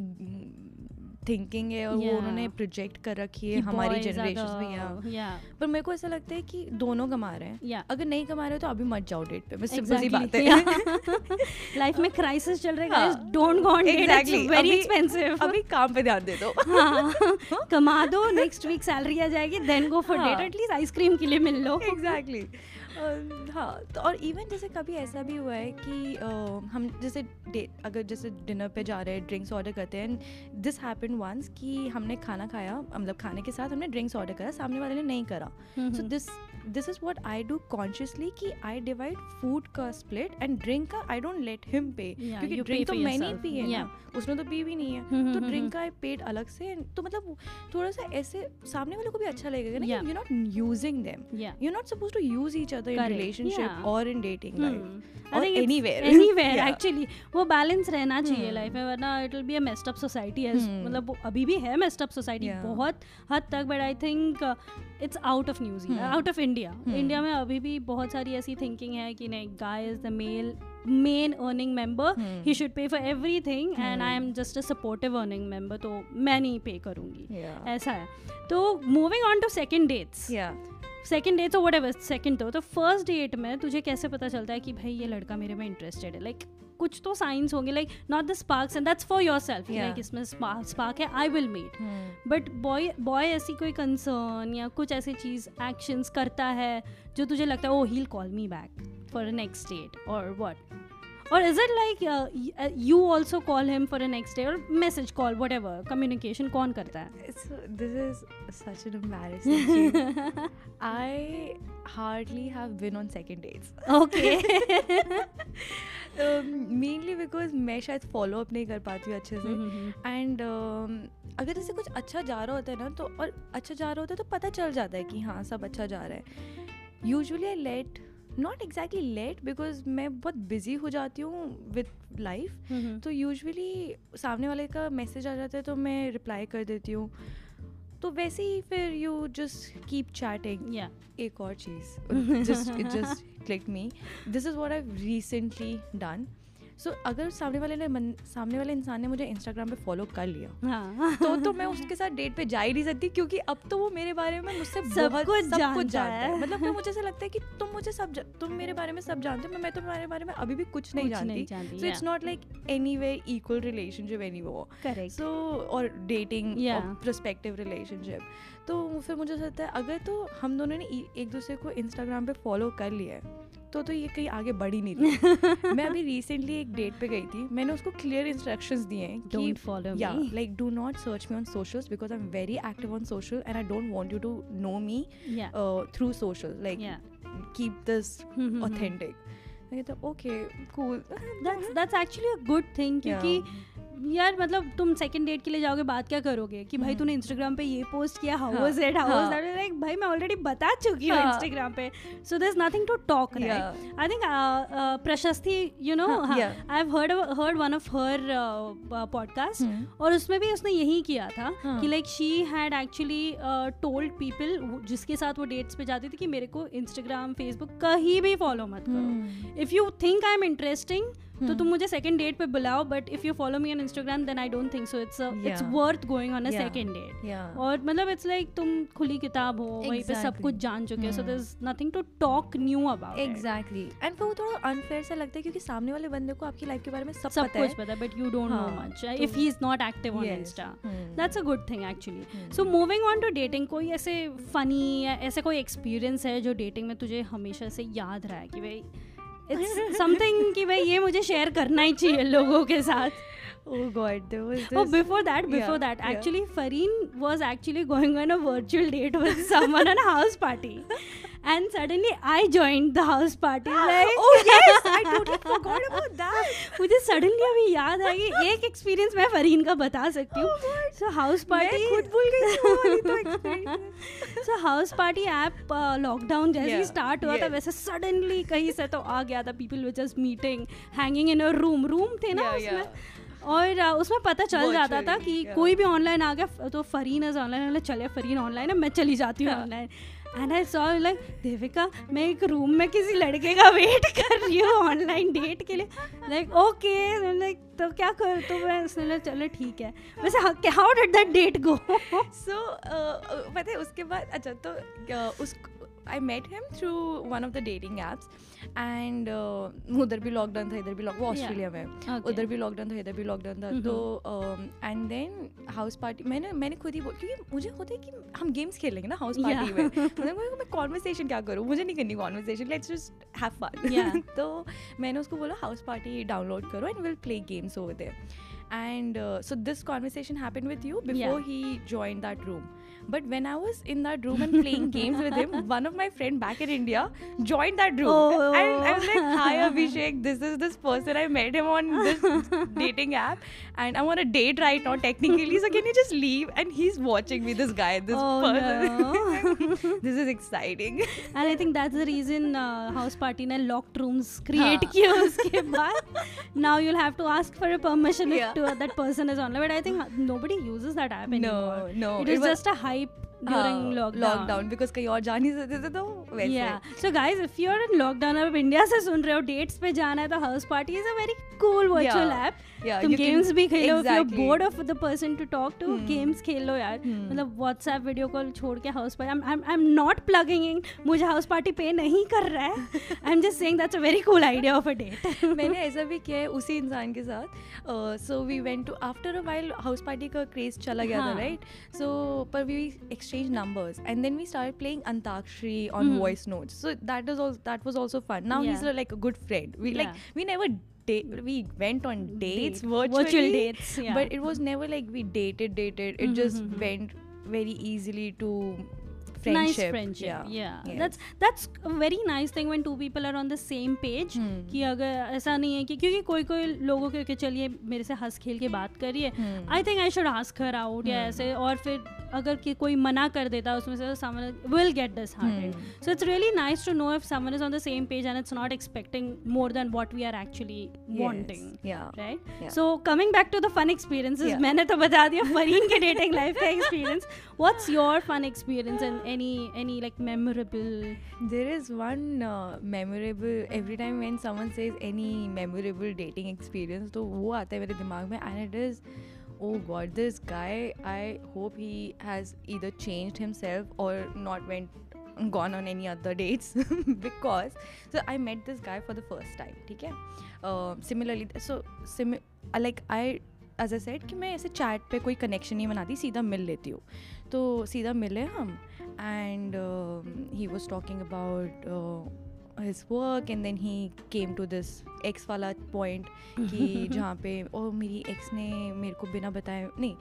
थिंकिंग है और yeah. वो उन्होंने प्रोजेक्ट कर रखी है हमारी जनरेशन में the- yeah. पर मेरे को ऐसा लगता है कि दोनों कमा रहे हैं। Yeah. अगर नहीं कमा रहे हो तो अभी मत जाओ डेट पे बस सिंपल सी बात है। लाइफ में क्राइसिस चल रहा है. Don't go on date very expensive अभी काम पे ध्यान दे दो। हाँ। कमा दो नेक्स्ट वीक सैलरी आ जाएगी then go for. Date at least ice cream के लिए मिल लो। एग्जैक्टली हाँ तो और इवन जैसे कभी ऐसा भी हुआ है कि हम जैसे डे अगर जैसे डिनर पे जा रहे हैं ड्रिंक्स ऑर्डर करते हैं दिस हैपन वंस कि हमने खाना खाया मतलब खाने के साथ हमने ड्रिंक्स ऑर्डर करा सामने वाले ने नहीं करा। So this this is what I do consciously कि आई डिवाइड फ़ूड का स्प्लिट एंड ड्रिंक का I don't let him pay क्योंकि ड्रिंक तो मैंने ही पी है. उसने तो पी भी नहीं है हम्म, तो हम्म, ड्रिंक का पेड अलग से तो मतलब थोड़ा सा ऐसे सामने वाले को भी अच्छा लगेगा ना यू नॉट यूजिंग देम या you're not supposed to use each other in Correct. relationship Yeah. or in dating life I or think anywhere. Anywhere actually वो बैलेंस रहना चाहिए Hmm. लाइफ में वरना it will be a messed up society. मतलब अभी भी है मेस्ड अप सोसाइटी बहुत हद तक but I think it's out of Hmm. Out of India Hmm. India में अभी भी बहुत सारी ऐसी थिंकिंग है कि नहीं guy is the male main earning member Hmm. He should pay for everything and I am just a supportive earning member तो मैं नहीं पे करूँगी Yeah. ऐसा है तो moving on to second dates. Second date whatever second तो तो फ़र्स्ट डेट में तुझे कैसे पता चलता है कि भाई ये लड़का मेरे में इंटरेस्टेड है लाइक कुछ तो साइंस होंगे like not the sparks and that's for yourself. Like इसमें स्पार्क है I will meet Hmm. But boy boy ऐसी कोई कंसर्न या कुछ ऐसी चीज़ एक्शंस करता है जो तुझे लगता है ओ he'll call me back for a next date और व्हाट और is it like you also call him for a next day और message call whatever communication कौन करता है? So this is such an embarrassing thing. I hardly have been on second dates. Okay mainly because मैं शायद फॉलो अप नहीं कर पाती हूँ अच्छे हम्म, से एंड अगर जैसे कुछ अच्छा जा रहा होता है ना तो और अच्छा जा रहा होता है तो पता चल जाता है कि हाँ सब अच्छा जा रहा है। Usually I late not exactly late because मैं बहुत बिज़ी हो जाती हूँ विथ लाइफ तो यूजली सामने वाले का मैसेज आ जाता है तो मैं रिप्लाई कर देती हूँ. तो वैसे ही फिर यू जस्ट कीप चैटिंग एक और चीज़. Just just click me this is what I recently done so so, अगर सामने वाले ने मन- सामने वाले इंसान ने मुझे इंस्टाग्राम पे फॉलो कर लिया हाँ। तो तो मैं उसके साथ डेट पे जा ही नहीं सकती क्योंकि अब तो वो मेरे बारे में मुझसे सब बहुत कुछ सब कुछ जानता है। मतलब फिर मुझे ऐसा लगता है कि तुम मुझे सब तुम मेरे बारे में सब जानते हो मैं- मैं तुम्हारे बारे में अभी भी कुछ नहीं जानती। So it's not like any way equal relationship any वो करेक्ट सो और डेटिंग. प्रोस्पेक्टिव रिलेशनशिप तो फिर मुझे ऐसा लगता है अगर तो हम दोनों ने एक दूसरे को इंस्टाग्राम पे फॉलो कर लिया है तो तो ये कहीं आगे बढ़ी नहीं थी मैं अभी रिसेंटली एक डेट पे गई थी मैंने उसको क्लियर इंस्ट्रक्शंस दिए कि फॉलो या like do not search me on social because I am very active on social and I don't want you to know me through social like keep this authentic okay good thing क्योंकि yeah. यार मतलब तुम सेकंड डेट के लिए जाओगे बात क्या करोगे कि भाई हम्म। तूने इंस्टाग्राम पे ये पोस्ट किया हाउ हाँ, वाज इट हाउ वाज हाँ। दैट लाइक भाई मैं ऑलरेडी बता चुकी हूँ हाँ। इंस्टाग्राम पे so there is nothing to talk right I think Prashasti you know हाँ, I have heard heard one of her podcast. और उसमें भी उसने यही किया था हाँ. कि like she had actually told people जिसके साथ वो डेट्स पे जाती थी कि मेरे को इंस्टाग्राम फेसबुक कहीं भी फॉलो मत करो। If you think I am interesting तो Hmm. तुम मुझे सेकंड डेट पे बुलाओ but if you follow me on Instagram then I don't think so it's it's worth going on a second date और मतलब इट्स लाइक तुम खुली किताब हो वहीं पे सब कुछ जान चुके हो so. There is nothing to talk new about exactly and फिर वो थोड़ा अनफेयर सा लगता है क्योंकि सामने वाले बंदे को आपकी लाइफ के बारे में सब, सब पता कुछ पता है but you don't know much if he is not active on insta. That's a good thing actually. So moving on to dating कोई ऐसे फनी या ऐसे कोई एक्सपीरियंस है जो डेटिंग में तुझे हमेशा से याद रहा है कि भाई इट्स समथिंग कि भाई ये मुझे शेयर करना ही चाहिए लोगों के साथ oh god there was this Oh, before that, before Yeah, that, actually yeah. Fareen was actually going on a virtual date with someone on a house party, and suddenly I joined the house party. Like, oh yes i totally forgot about that मुझे सडनली अभी याद आ गई एक एक्सपीरियंस मैं फरीन का बता सकती हूँ Oh God. सो हाउस मैं खुद भूल गई थी वो वाली तो experience। So house party app lockdown जैसे ही Yeah, स्टार्ट हुआ था वैसे सडनली कहीं से तो आ गया था people which just meeting hanging in a room room थे ना Yeah, उसमें yeah. और uh, उसमें पता चल जाता था कि कोई भी ऑनलाइन आ गया तो फरीन इज़ ऑनलाइन चले फरीन ऑनलाइन है मैं चली जाती हूँ Yeah. Online and I saw like Devika मैं एक रूम में किसी लड़के का वेट कर रही हूँ ऑनलाइन डेट के लिए। लाइक ओके लाइक तो क्या कर तो मैं उसने चलो ठीक है। वैसे how did that date go so पता है उसके बाद अच्छा तो uh, उस I met him through one of the dating apps and उधर भी लॉकडाउन था इधर भी लॉक वो. ऑस्ट्रेलिया में. उधर भी लॉकडाउन था इधर भी लॉकडाउन था. तो एंड देन हाउस पार्टी मैंने मैंने खुद ही बोल क्योंकि मुझे होता है कि हम गेम्स खेलेंगे ना हाउस Yeah. पार्टी में मतलब मैं कॉन्वर्सेशन क्या करूँ मुझे नहीं करनी conversation let's just have fun तो मैंने उसको बोला हाउस पार्टी डाउनलोड करो and will play games over there and uh, so this conversation happened with you before Yeah. he joined that room but when i was in that room and playing games with him one of my friend back in india joined that room and i was like hi Oh. abhishek this is this person i met him on this dating app and i'm on a date right now technically so can you just leave and he's watching me this guy this Oh, person no. this is exciting and I think that's the reason house party ने लॉक्ड रूम्स क्रिएट हाँ. किए उसके बाद now you'll have to ask for a permission Yeah. if to, that person is online but i think nobody uses that app anymore no it it is was- just a hype during lockdown lockdown because कहीं और जा नहीं सकते थे तो वैसे Yeah. So guys, if you're in lockdown अब इंडिया से सुन रहे हो डेट्स पे जाना है तो house party is a very cool virtual Yeah. App Yeah, तुम गेम्स भी खेलो if you Exactly. Bored of the person to talk to Hmm. Games खेलो यार Hmm. मतलब व्हाट्सएप वीडियो कॉल छोड़ के house party I am not plugging in मुझे हाउस पार्टी पे नहीं कर रहा है am just saying that's a very cool idea of a date मैंने ऐसा भी किया है उसी इंसान के साथ so we went to after a while house party का क्रेज चला गया था हाँ. राइट सो पर we exchange numbers, and then we started playing Antakshri on mm. voice notes. So that is all. That was also fun. Now yeah. he's like a good friend. We yeah. like we never date. we went on dates Date. virtually, virtual dates yeah. but it was never like we dated dated it mm-hmm. just mm-hmm. went very easily to nice friendship friendship yeah, Yes. that's that's a very nice thing when two people are on the same page Hmm. कि अगर ऐसा नहीं है कि क्योंकि कोई कोई लोगों के चलिए मेरे से हंस खेल के बात करिए Hmm. I think I should ask her out या Hmm. ऐसे और फिर अगर कि कोई मना कर देता है उसमें से सामने will get this hearted Hmm. so it's really nice to know if someone is on the same page and it's not expecting more than what we are actually Yes. wanting yeah right Yeah. so coming back to the fun experiences Yeah. मैंने तो बता दिया फरीन के dating life का experience what's your fun experience and any any like memorable There is one uh, memorable every time when someone says any memorable dating experience तो वो आता है मेरे दिमाग में and it is oh god this guy I hope he has either changed himself or not went gone on any other dates because so I met this guy for the first time ठीक है uh, similarly so sim- like I as a said कि मैं ऐसे चैट पे कोई कनेक्शन नहीं बनाती सीधा मिल लेती हूँ तो सीधा मिले हम and he was talking about his work and then he came to this ex वाला पॉइंट कि जहाँ पे और मेरी एक्स ने मेरे को बिना बताए नहीं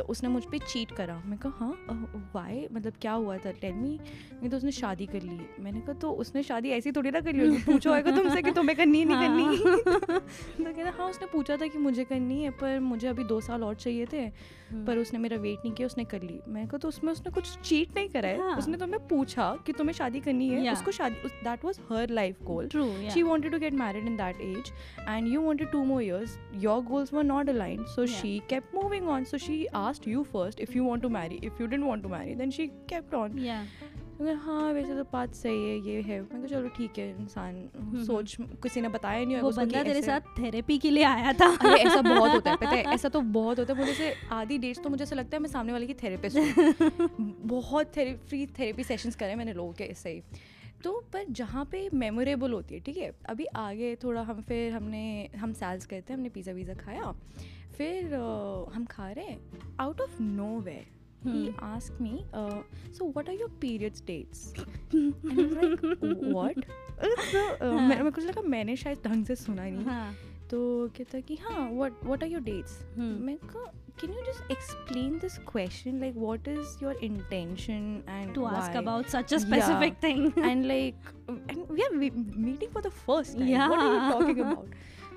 उसने मुझ पर चीट करा। मैं कहा हाँ वाई मतलब क्या हुआ था? टेल मी नहीं तो उसने शादी कर ली। मैंने कहा तो उसने शादी ऐसी थोड़ी ना कर ली पूछो होगा तुमसे कि तुम्हें करनी है, नहीं करनी? तो कहता हाँ उसने पूछा था कि मुझे करनी है पर मुझे अभी दो साल और चाहिए थे पर उसने मेरा वेट नहीं किया उसने कर ली। मैंने कहा तो उसमें उसने कुछ चीट नहीं करा है? हाँ। उसने तुम्हें पूछा कि तुम्हें शादी करनी है? उसको शादी that was her life goal wanted to get married in that age and you wanted two more years. Your goals were not aligned so Yeah. she kept moving on. So she asked you first if you want to marry. If you didn't want to marry then she kept on. Yeah. मैं हाँ वैसे तो बात सही है ये है। मैं कहा चलो ठीक है इंसान सोच किसी ने बताया नहीं वो बंदा तेरे साथ थेरेपी के लिए आया था। अरे ऐसा बहुत होता है पता है ऐसा तो बहुत होता है। मुझे से आधी डेट्स तो मुझे ऐसा लगता है मैं सामने वाले की थेरेपिस्ट हूँ। बहुत थेरे फ्री थेरेपी सेशंस करे मैंने लोगों के ऐसे ही। तो पर जहाँ पे मेमोरेबल होती है ठीक है? अभी आगे थोड़ा हम फिर हमने हम सैल्स गए थे हमने पिज़्ज़ा वीज़ा खाया। फिर हम खा रहे हैं। Out of no way ask me so what are your periods dates what मेरे को लगा मैंने शायद ढंग से सुना नहीं। तो कहता है कि हाँ what what are your dates मैं can you just explain this question like what is your intention and about such a thing and like we are meeting for the first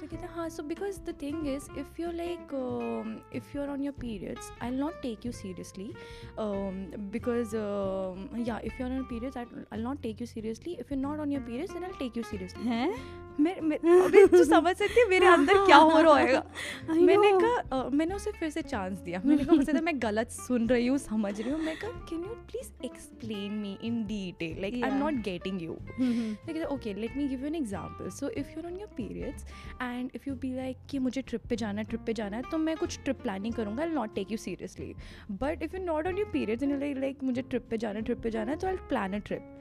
together so because the thing is if you're like um, if you're on your periods i'll not take you seriously um, because um, yeah if you're on periods I'll, I'll not take you seriously if you're not on your periods then i'll take you seriously huh? मैं, मैं अभी तू समझ सकती है मेरे अंदर क्या हो रहा होएगा मैंने कहा मैंने उसे फिर से चांस दिया। मैंने कहा हो मैं गलत सुन रही हूँ समझ रही हूँ। मैं कहा can you please explain me in detail like I am not getting you like okay let me give you an example. So if you're on your periods and if you be कि मुझे ट्रिप पे जाना है ट्रिप पे जाना है तो मैं कुछ ट्रिप प्लानिंग करूँगा I not take you seriously but if you not on your periods in like like मुझे ट्रिप पे जाना है ट्रिप पे जाना है तो आई प्लान अ ट्रिप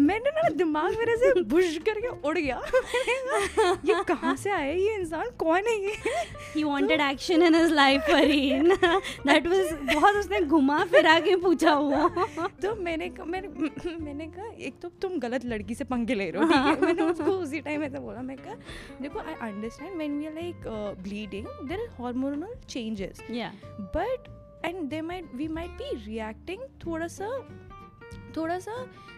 मैंने ना दिमाग मेरे से बुश करके उड़ गया। ये कहाँ से आया ये इंसान? कौन है ये? He wanted action in his life Fareen that was बहुत उसने घुमा फिरा के पूछा हुआ। तो मैंने कहा मैंने मैंने कहा एक तो तुम गलत लड़की से पंगे ले रहे हो मैंने उसको उसी टाइम ऐसा बोला। मैं कहा देखो I understand when we are like bleeding there is hormonal changes but and they might we might be reacting थोड़ा सा थोड़ा सा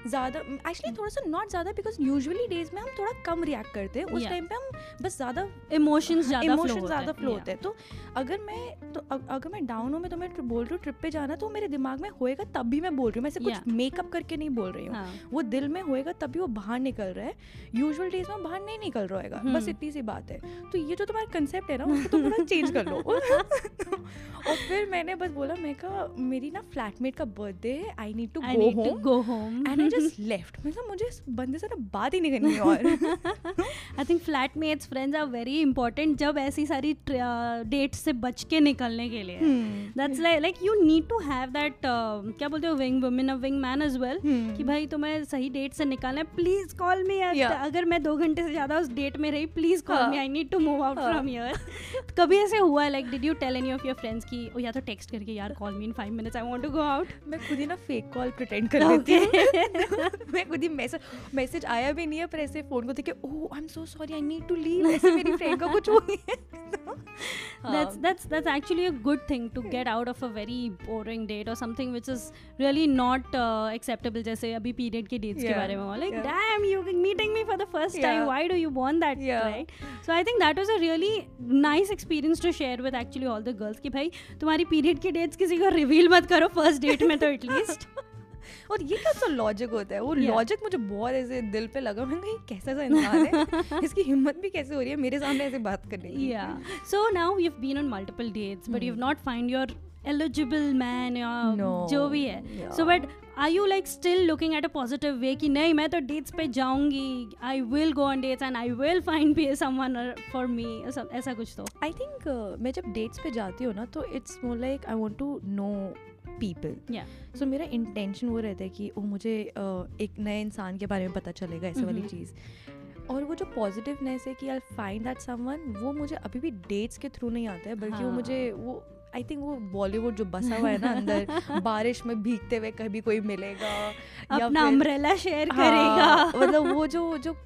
ज़्यादा एक्चुअली थोड़ा सा नॉट ज़्यादा बिकॉज़ यूजुअली डेज़ में हम थोड़ा कम रिएक्ट करते हैं। उस. टाइम पे हम बस ज़्यादा इमोशंस इमोशन ज़्यादा फ्लो होते हैं। तो अगर मैं तो अगर मैं डाउन हूँ मैं तो मैं बोल रही हूँ ट्रिप पे जाना तो मेरे दिमाग में होएगा तब भी मैं बोल रही हूँ। मैं ऐसे कुछ मेकअप करके नहीं बोल रही हूँ। हाँ। वो दिल में होएगा तभी वो बाहर निकल रहा है। यूजुअल डेज़ में बाहर नहीं निकल रहा होएगा। बस हम्म। इतनी सी बात है। तो ये जो तुम्हारा कंसेप्ट है ना उसको तो पूरा चेंज कर लो। और फिर मैंने बस बोला मैं कहा मेरी ना फ्लैटमेट का बर्थडे है। I need to go need to home go home and I just left मैं कहा मुझे इस बंदे से ना बात ही नहीं करनी और। I think flatmates friends are very important जब ऐसी सारी डेट्स से बच के निकलने के लिए। That's like like you need to have that क्या बोलते हो wing women a wing man as well. कि भाई तुम्हें सही डेट से निकालना है प्लीज़ कॉल मी अगर मैं दो घंटे से ज़्यादा उस डेट में रही please call. Me I need to move out. From here कभी ऐसे हुआ like did you tell any of your friends की ओ या तो टेक्स्ट करके यार call me in five minutes I want to go out मैं खुद ही ना फेक कॉल प्रिटेंड कर लेती हूँ। मेरे को मैसेज मैसेज आया भी नहीं है पर ऐसे फ़ोन को देख ओ I am so sorry I need to leave ऐसे मेरी फ्रेंड का कुछ हो। गया that's that's that's actually a good thing to get out of a very boring date और something which is really not acceptable जैसे अभी पीरियड के डेट्स के बारे में like damn you meeting me for the first time why do you want that right so I think that was a really nice experience to share with actually all the girls कि भाई तुम्हारी पीरियड के डेट्स किसी को रिवील मत करो फ़र्स्ट डेट में तो एटलीस्ट और ये क्या सा लॉजिक होता है? वो लॉजिक मुझे बहुत ऐसे दिल पे लगा मैं कहीं कैसा सा इंसान है? इसकी हिम्मत भी कैसे हो रही है? मेरे सामने ऐसे बात करने की। या so now you have been on multiple dates but you have not find your eligible man या जो भी है. So but I you like still looking at a positive way कि नहीं मैं तो डेट्स पे जाऊँगी I will go on dates and I will find be someone for me ऐसा कुछ तो. आई थिंक uh, मैं जब डेट्स पे जाती हूँ ना तो it's more like I want to know people so मेरा इंटेंशन वो रहता है कि वो मुझे एक नए इंसान के बारे में पता चलेगा ऐसे वाली Mhm. चीज़ और वो जो पॉजिटिवनेस है कि आई फाइंड दैट समवन वो मुझे अभी भी डेट्स के थ्रू नहीं आता है बल्कि हाँ. वो। मुझे वो आई थिंक वो बॉलीवुड जो बसा हुआ है ना अंदर बारिश में भीगते हुए कभी कोई मिलेगा या अपना अम्ब्रेला शेयर हाँ, करेगा। मतलब वो जो जो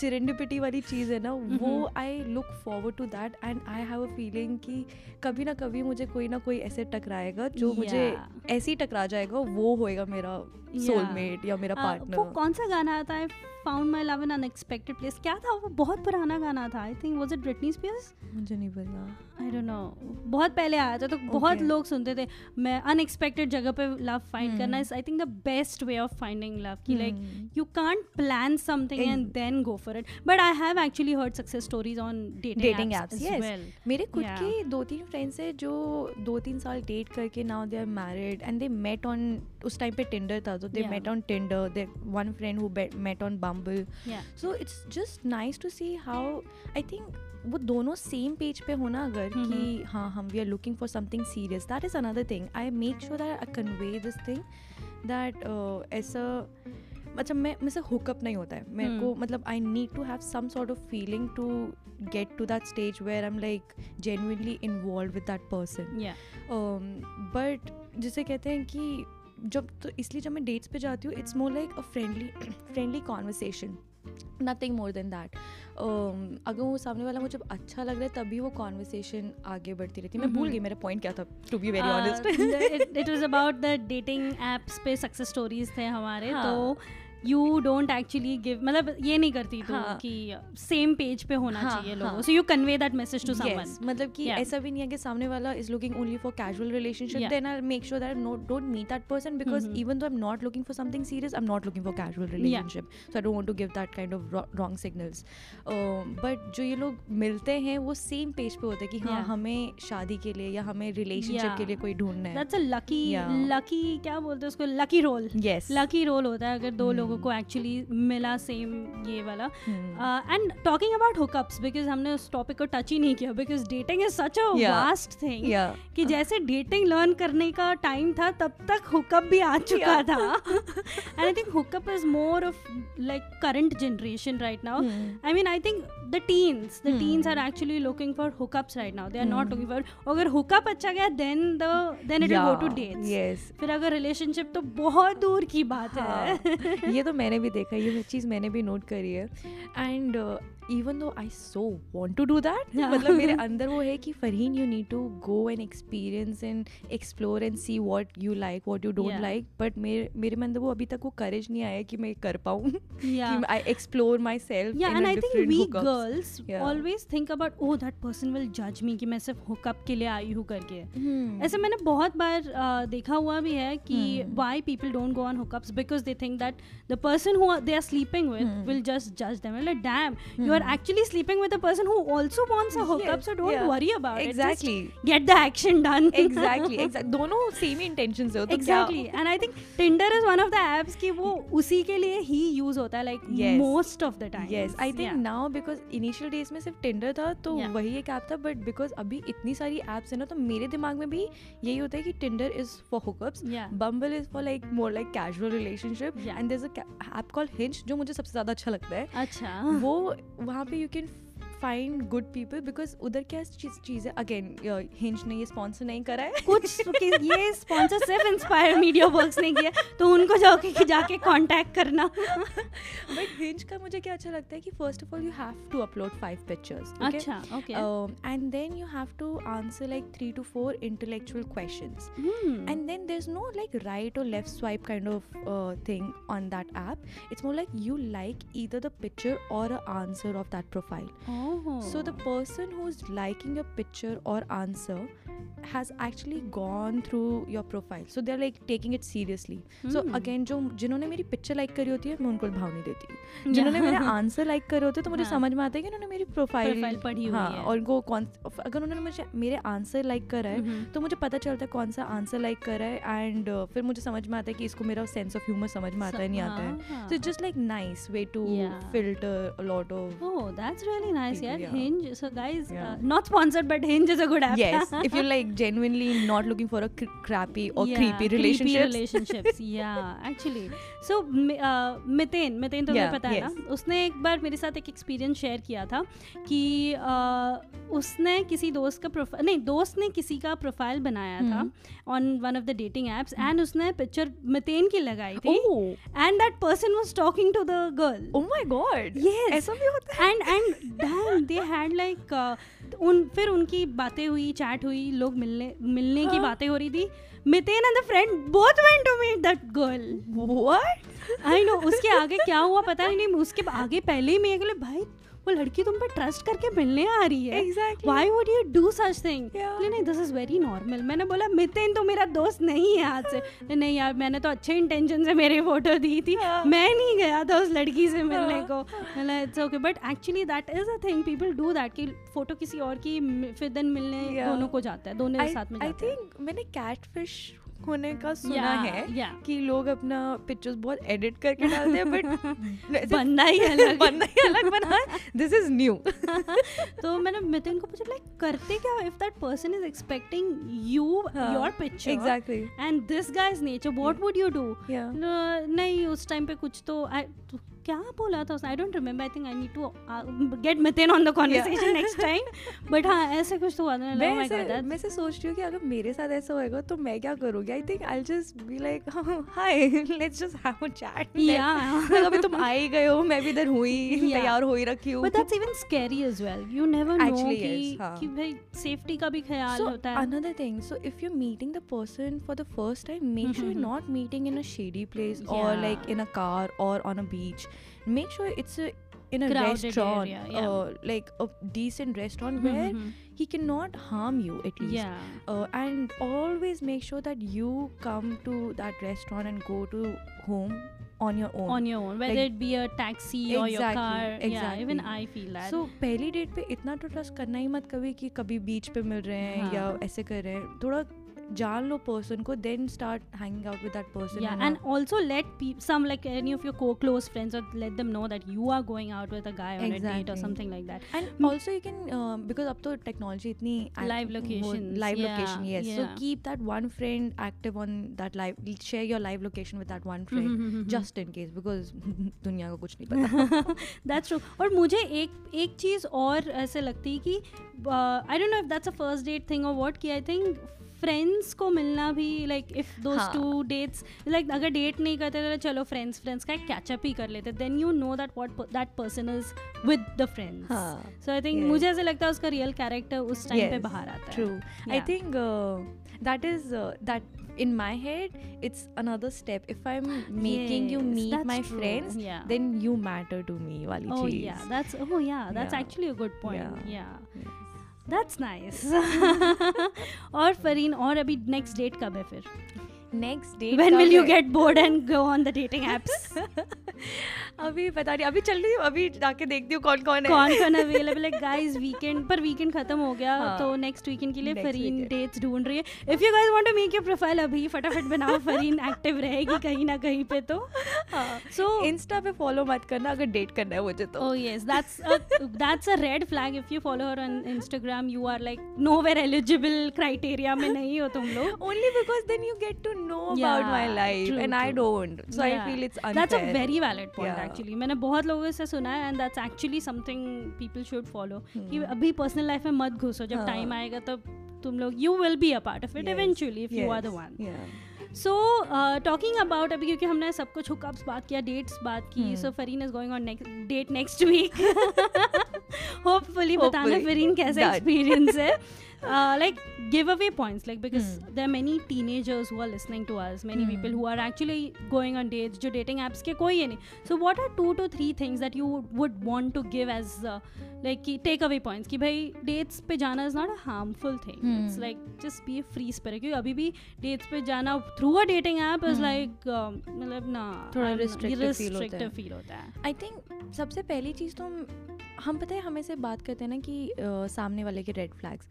सिरेंडिपिटी वाली चीज़ है ना वो. I look forward to that and I have a feeling कि कभी ना कभी मुझे कोई ना कोई ऐसे टकराएगा जो मुझे ऐसे ही टकरा जाएगा वो होएगा मेरा Yeah. सोलमेट या मेरा आ, वो कौन सा गाना आता है found my love in unexpected place क्या था? वो बहुत पुराना गाना था। I think was it Britney Spears मुझे नहीं पता। आई डोंट नो बहुत पहले आया था तो बहुत लोग सुनते थे मैं अनएक्सपेक्टेड जगह पे लव फाइंड करना. Is I think the best way of finding love कि like. You can't plan something and then go for it but I have actually heard success stories on dating apps apps, as yes. Well मेरे खुद Yeah. के दो तीन फ्रेंड्स हैं जो दो तीन साल डेट करके now they are married and they met on उस टाइम पे टिंडर था तो they met on Tinder they one friend who met on Bumble so it's just nice to see how I think वो दोनों सेम पेज पे होना अगर कि हाँ हम we are looking for something serious that is another thing I make sure that I convey this thing that ऐसा मतलब मैं मुझसे हुकअप नहीं होता है। मेरे को Hmm. मतलब I need to have some sort of feeling to get to that stage where I am like genuinely involve with that person but जिसे कहते हैं कि जब तो इसलिए जब मैं डेट्स पे जाती हूँ it's more like a friendly friendly conversation nothing more than that अगर वो सामने वाला मुझे अच्छा लग रहा है तभी वो कॉन्वर्सेशन आगे बढ़ती रहती है मैं भूल Mhm. गई मेरा पॉइंट क्या था to be very honest it was about the dating apps पे सक्सेस स्टोरीज थे हमारे हाँ. तो यू डोंट एक्चुअली गिव मतलब ये नहीं करती तू हाँ. कि सेम पेज पे होना हाँ, चाहिए लोगों हाँ. So you convey that message to someone मतलब कि Yeah. ऐसा भी नहीं है कि सामने वाला is looking only for casual relationship then I make sure that no don't meet that person because. Even though I am not looking for something serious I am not looking for casual relationship so I don't want to give that kind of wrong signals but जो ये लोग मिलते हैं वो सेम पेज पे होते हैं कि हाँ Yeah. हमें शादी के लिए या हमें रिलेशनशिप Yeah. के लिए कोई ढूंढना है दैट्स अ लकी लकी क्या बोलते हैं उसको lucky roll yes lucky roll होता है अगर दो Hmm. लोगों को एक्चुअली मिला सेम ये वाला Hmm. And talking about hookups because हमने उस टॉपिक को टच ही नहीं किया because dating is such a vast thing कि जैसे डेटिंग लर्न करने का टाइम था तब तक हुकअप भी आ चुका Yeah. था and I think hookup is more of like current generation right now I mean, I think the teens, the teens are Hmm. actually looking for hookups right now. They are not Hmm. looking for. अगर hookup अच्छा गया, then the then it will go to dates. फिर अगर रिलेशनशिप तो बहुत दूर की बात है. ये तो मैंने भी देखा ये चीज़ मैंने भी नोट करी है। And even though I so want to do that मतलब मेरे अंदर वो है कि Farheen you need to go and experience and explore and see what you like what you don't like but मेरे में अंदर वो अभी तक वो करेज नहीं आया कि मैं कर पाऊँ। I explore myself girls always think about oh that person will जज मी कि मैं सिर्फ़ हुकअप के लिए आई हूँ करके. Hmm. ऐसे मैंने बहुत बार देखा हुआ भी है कि why people don't go on hookups because they think that the person who they are sleeping with will just जज them damn you are damn, you are actually sleeping with a person who also wants a hookup, Yes, so don't yeah. worry about Exactly. it. Just get the action done. Exact दोनों सेम ही इंटेंशंस हो तो exactly and i think tinder is one of the apps कि वो उसी के लिए ही यूज़ होता है like Yes. most of the time yes I think yeah. Now because initial days में सिर्फ़ टिंडर था तो Yeah. वही एक ऐप था बट बिकॉज़ अभी इतनी सारी एप्स है ना तो मेरे दिमाग में भी यही होता है कि Tinder is for hookups Yeah. Bumble is for like more like casual relationship Yeah. There is a app called Hinge जो मुझे सबसे ज़्यादा अच्छा लगता है अच्छा वो वहाँ पे you can find good people because उधर क्या चीज़ है? अगेन हिंज ने ये स्पॉन्सर नहीं करा है। कुछ तो ये स्पॉन्सर सिर्फ़ इंस्पायर मीडिया वर्क ने किया तो उनको जाके जाके कॉन्टैक्ट करना। बट हिंज का मुझे क्या अच्छा लगता है कि first of all you have to upload five pictures and then you have to answer like three two four intellectual question and then there is no like right और left swipe kind of thing on that app it's more like you like either the picture और answer of that profile oh. so the person who's liking your picture or answer has actually gone through your profile so they're like taking it seriously so Hmm. again जो जिन्होंने मेरी पिक्चर लाइक करी होती है मैं उनको भाव नहीं देती जिन्होंने मेरा आंसर लाइक करे होते हैं तो मुझे हाँ. समझ में आता है कि उन्होंने मेरी प्रोफ़ाइल Profile पढ़ी हुई हाँ है। और उनको कौन अगर उन्होंने मुझे मेरे आंसर लाइक करा है Mhm. तो मुझे पता चलता है कौन सा आंसर लाइक करा है एंड फिर मुझे समझ में आता है कि इसको मेरा सेंस ऑफ़ ह्यूमर समझ में आता है नहीं आता है हाँ. so it's just like nice way to Yeah. filter a lot of That's really nice. People, Yeah. Hinge. So, guys, uh, not sponsored, but Hinge is a good app. yes if you're like genuinely not looking for a cr- crappy or creepy relationships Creepy relationships. yeah, actually. Mi- uh, Miten Miten तो Yeah, पता है yes. ना उसने एक बार मेरे साथ एक एक्सपीरियंस शेयर किया था कि uh, उसने किसी दोस्त का प्रोफ़ाइल नहीं दोस्त ने किसी का प्रोफ़ाइल बनाया था on one of the dating apps and उसने पिक्चर मितेन की लगाई थी and that person was talking to the girl oh my god. Yes. ऐसा भी होता है? And and damn they had like उन फिर उनकी बातें हुई चैट हुई लोग मिलने मिलने की हाँ. बातें हो रही थी। Miten and the friend both went to meet that girl what I know उसके आगे क्या हुआ पता नहीं नहीं उसके आगे पहले ही मैं बोले भाई वो लड़की तुम पे ट्रस्ट करके मिलने आ रही है Exactly. Why would you do such thing. नहीं दिस इज़ वेरी नॉर्मल मैंने बोला मितेन तो मेरा दोस्त नहीं है आज से "नहीं, यार मैंने तो अच्छे इंटेंशन से मेरी फ़ोटो दी थी. मैं नहीं गया था उस लड़की से मिलने. को बोला it's okay but actually that is a thing people do that कि फ़ोटो किसी और की फिर दिन मिलने. दोनों को जाता है दोनों साथ में हैं think मैंने कैटफिश होने का सुना Yeah, है yeah. कि लोग अपना पिक्चर्स बहुत एडिट करके डालते हैं बट बंदा ही अलग बंदा ही अलग बना है। दिस इज़ न्यू तो मैंने मितिन को पूछा लाइक करते क्या if that person is expecting you your picture exactly and this guys nature what would you do नहीं उस टाइम पे कुछ तो तो क्या बोला था I don't remember I think I need to get Mithen on the conversation next time but हाँ ऐसे कुछ तो हुआ था oh मैं ऐसे मैं से सोच रही हूँ कि अगर मेरे साथ ऐसा होएगा तो मैं क्या करूँगी? I think I just be like hi let's just have a chat या अभी तुम आ ही गए हो मैं भी इधर हुई तैयार हो ही रखी हूँ। But that's even scary as well you never know कि हाँ। कि भाई सेफ्टी का भी ख्याल होता है। So another thing so if you meeting the person for the first time make sure not meeting in a shady place और लाइक इन अ कार और on a beach Make sure it's a in a Crowded restaurant, area, yeah. uh, like a decent restaurant where Mhm. he cannot harm you at least. yeah Uh, and always make sure that you come to that restaurant and go to home on your own. on your own whether Like- it be a taxi or your Exactly, car yeah even exactly. I feel that सो पहली डेट पे इतना तो ट्रस्ट करना ही मत कभी कि कभी बीच पे मिल रहे हैं या हाँ. ऐसे कर रहे हैं थोड़ा जान लो पर्सन को then start hanging out with that person and also let pe- some like any of your co-close friends or let them know that you are going out with a guy on a date or Exactly. something like that. And also you can because अब तो टेक्नोलॉजी इतनी Live locations, live location yes so keep that one friend active on that live share your live location with that one friend just in case because दुनिया को कुछ नहीं पता। दैट्स ट्रू और मुझे एक एक चीज़ और ऐसे लगती है कि I don't know if that's a first date thing और व्हाट कि आई थिंक फ्रेंड्स को मिलना भी लाइक इफ़ दोज हाँ. टू डेट्स लाइक अगर डेट नहीं करते तो चलो फ्रेंड्स फ्रेंड्स का कैचअप ही कर लेते then you know that what that person is with the friends हाँ. सो आई थिंक मुझे ऐसा लगता है उसका रियल कैरेक्टर उस टाइम yes, पे बाहर आता है True. I Yeah. think uh, that is uh, in my head it's another step. If I'm making yes, you meet my true. friends, Yeah. then you matter to me, wali Oh cheez. yeah, that's oh yeah, that's Yeah. actually a good point. Yeah. Yeah. Yes. Nice nice. और फरीन और अभी नेक्स्ट डेट कब है फिर next day when will you get bored and go on the dating apps अभी बता रही अभी चल रही हूँ अभी जाके देखती हूँ कौन कौन है। कौन कौन अवेलेबल है। गाइज़ वीकेंड पर वीकेंड खत्म हो गया हाँ। तो नेक्स्ट वीकेंड के लिए फरीन डेट्स ढूंढ रही है। If you guys want to make your profile अभी फटाफट बनाओ फरीन एक्टिव रहेगी कहीं ना कहीं पे तो। हाँ। सो इंस्टा पे फॉलो मत करना अगर डेट करना है मुझे तो। Yes that's that's a red flag if you follow her on Instagram you are like no eligible criteria में नहीं हो तुम लोग। Only because then you get to to know about my life true, and true. I don't so yeah. I feel it's unfair That's a very valid point Yeah. actually. मैंने बहुत लोगों से सुना है and that's actually something people should follow. Hmm. कि Hmm. अभी personal life में मत घुसो जब हाँ. आएगा तब तुम लोग you will be a part of it Yes, eventually if yes. you are the one. yeah. So talking about अभी क्योंकि हमने सब कुछ हुकअप्स बात किया डेट्स बात की Hmm. So Farheen is going on date next week hopefully बताना फरीन कैसा एक्सपीरियंस है like give away points like because Hmm. There many teenagers who are listening to us many Hmm. People who are actually going on dates जो डेटिंग एप्स के कोई है नहीं so what are two two three things that you would want to give as like कि टेक अवे पॉइंट्स कि भाई डेट्स पे जाना is not a harmful thing it's Hmm. Like just be free spirit क्योंकि अभी भी डेट्स पे जाना through a dating app is Hmm. Like मतलब ना थोड़ा restrictive feel होता है। है आई थिंक सबसे पहली चीज़ तो हम पता है हमें से बात करते हैं ना कि आ, सामने वाले के रेड फ्लैग्स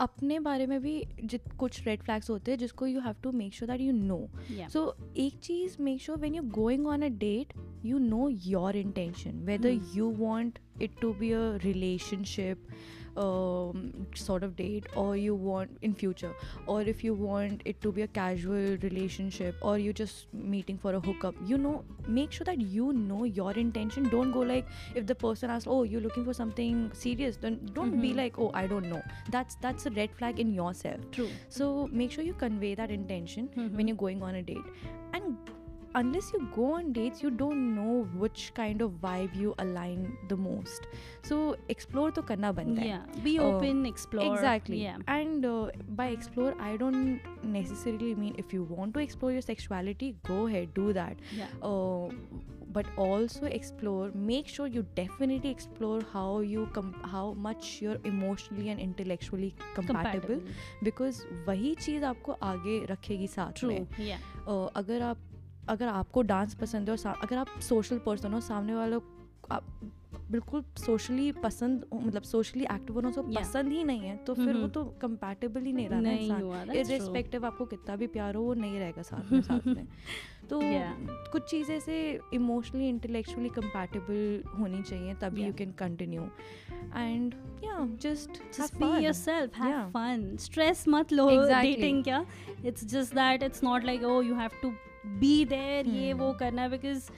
अपने बारे में भी जित कुछ रेड फ्लैग्स होते हैं जिसको you have to make sure that you know so एक चीज़ make sure when you going on a date you know your intention whether you want it to be a relationship um, sort of date or you want in future or if you want it to be a casual relationship or you just meeting for a hookup you know make sure that you know your intention don't go like if the person asks oh you're looking for something serious then don't be Mhm. like oh i don't know that's that's a red flag in yourself True. so make sure you convey that intention Mhm. when you're going on a date and unless you go on dates you don't know which kind of vibe you align the most so explore to karna banta hai. Yeah. Be Oh, open, explore. exactly Yeah. and uh, by explore i don't necessarily mean if you want to explore your sexuality go ahead do that Yeah. uh, but also explore make sure you definitely explore how you com- how much you're emotionally and intellectually compatible, compatible. because वही चीज़ आपको आगे रखेगी साथ True. में Yeah. अ, अगर आप अगर आपको डांस पसंद है और अगर आप सोशल पर्सन हो सामने वालों आप बिल्कुल सोशली पसंद मतलब सोशली एक्टिव होना उसको Yeah. पसंद ही नहीं है तो फिर वो। तो कंपैटिबल ही नहीं रहा ना. इरिस्पेक्टिव आपको कितना भी प्यार हो वो नहीं रहेगा साथ में साथ में तो Yeah. कुछ चीज़ें से इमोशनली इंटेलेक्चुअली कंपैटिबल होनी चाहिए तभी यू कैन कंटिन्यू एंड या just just be yourself have Yeah. fun stress mat lo Exactly. dating kya it's just that it's not like oh you ye Hmm. wo karna है because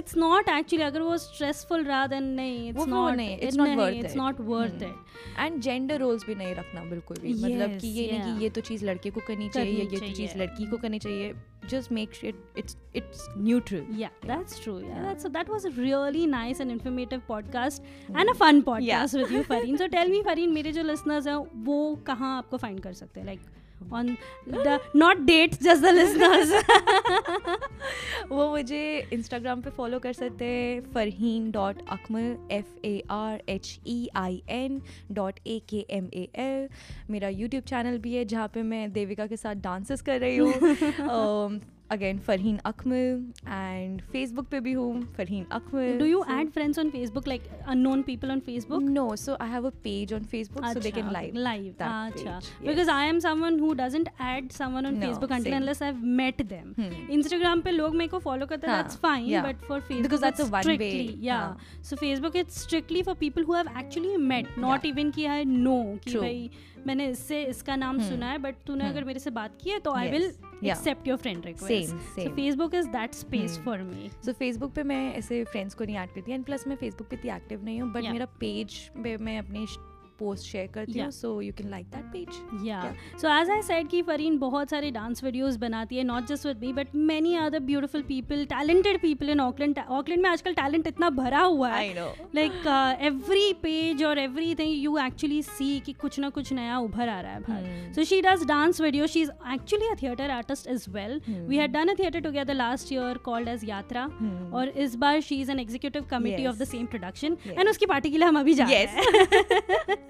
it's not actually अगर वो stressful रहा then नहीं it's वो- वो not नहीं, it's it worth it's it. not worth Hmm. it and gender roles भी नहीं रखना बिल्कुल भी yes, मतलब कि ये नहीं कि ये तो चीज़ लड़के को करनी चाहिए ये तो चीज़ लड़की को करनी चाहिए just just make it's it's neutral yeah yeah. that's true yeah, Yeah. that's that was a really nice and informative podcast mm. and a fun podcast yeah. with you Fareen so tell me Fareen मेरे जो listeners हैं वो कहाँ आपको find कर सकते हैं like on the not dates just the listeners. वो मुझे इंस्टाग्राम पे फॉलो कर सकते हैं Farheen dot Akmal F A R H E E N dot A K M A L मेरा यूट्यूब चैनल भी है जहाँ पे मैं देविका के साथ डांसेस कर रही हूँ। Again Farheen Akmal and Facebook पे भी हूँ Farheen Akmal do you add friends on Facebook like unknown people on Facebook no so I have a page on Facebook so they can live live अच्छा because I am someone who doesn't add someone on Facebook until unless I have met them Instagram पे लोग मेरे को फॉलो करते हैं that's fine but for Facebook because that's a one way या so Facebook it's strictly for people who have actually met not even कि आई नो कि भाई मैंने इससे इसका नाम सुना है बट तूने अगर मेरे से बात की है तो I will Yeah. Accept your friend request Same, so same. facebook is that space Hmm. for me so Facebook पे मैं ऐसे फ्रेंड्स को नहीं ऐड करती एंड प्लस मैं फेसबुक पे इतनी एक्टिव नहीं हूँ बट Yeah. मेरा पेज पे मैं अपनी पोस्ट शेयर करती हूँ so you can like that page या सो एज आई सेड कि फरीन बहुत सारे डांस वीडियोस बनाती है not just with me but many other beautiful people talented people in Auckland Auckland में आजकल टैलेंट इतना भरा हुआ है। लाइक एवरी पेज और every thing you actually see कि कुछ ना कुछ नया उभर आ रहा है बाहर. So she does dance video she is actually a theatre artist as well. We had done a theatre together last year called as Yatra. और इस बार she is an executive committee of the same production and उसकी पार्टी के लिए हम अभी जा रहे हैं।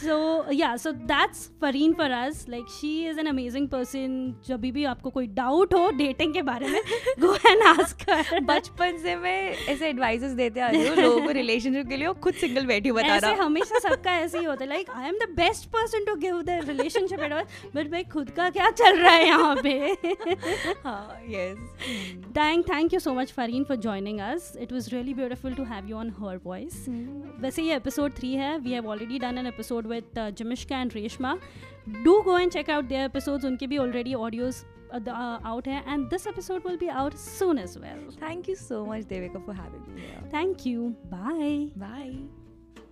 So yeah so that's Fareen for us like she is an amazing person जब भी आपको कोई डाउट हो डेटिंग के बारे में गो एंड आस्क हर बचपन से मैं ऐसे एडवाइसेस देते आ रही हूँ लोगों को रिलेशनशिप के लिए खुद सिंगल बैठी बता ऐसे रहा हमेशा सबका ऐसे ही होता है। Like I am the best person to give the relationship advice but भाई खुद का क्या चल रहा है यहाँ पे? हाँ yes thank thank you so much Fareen for joining us it was really beautiful to have you on her voice वैसे ये एपिसोड थ्री है. We have already done and episode with go and Reshma do go episodes. Unke bhi already audios uh, भी ऑलरेडी out आउट है and this episode be out soon as well. Thank thank you so much for having me here. Thank you bye bye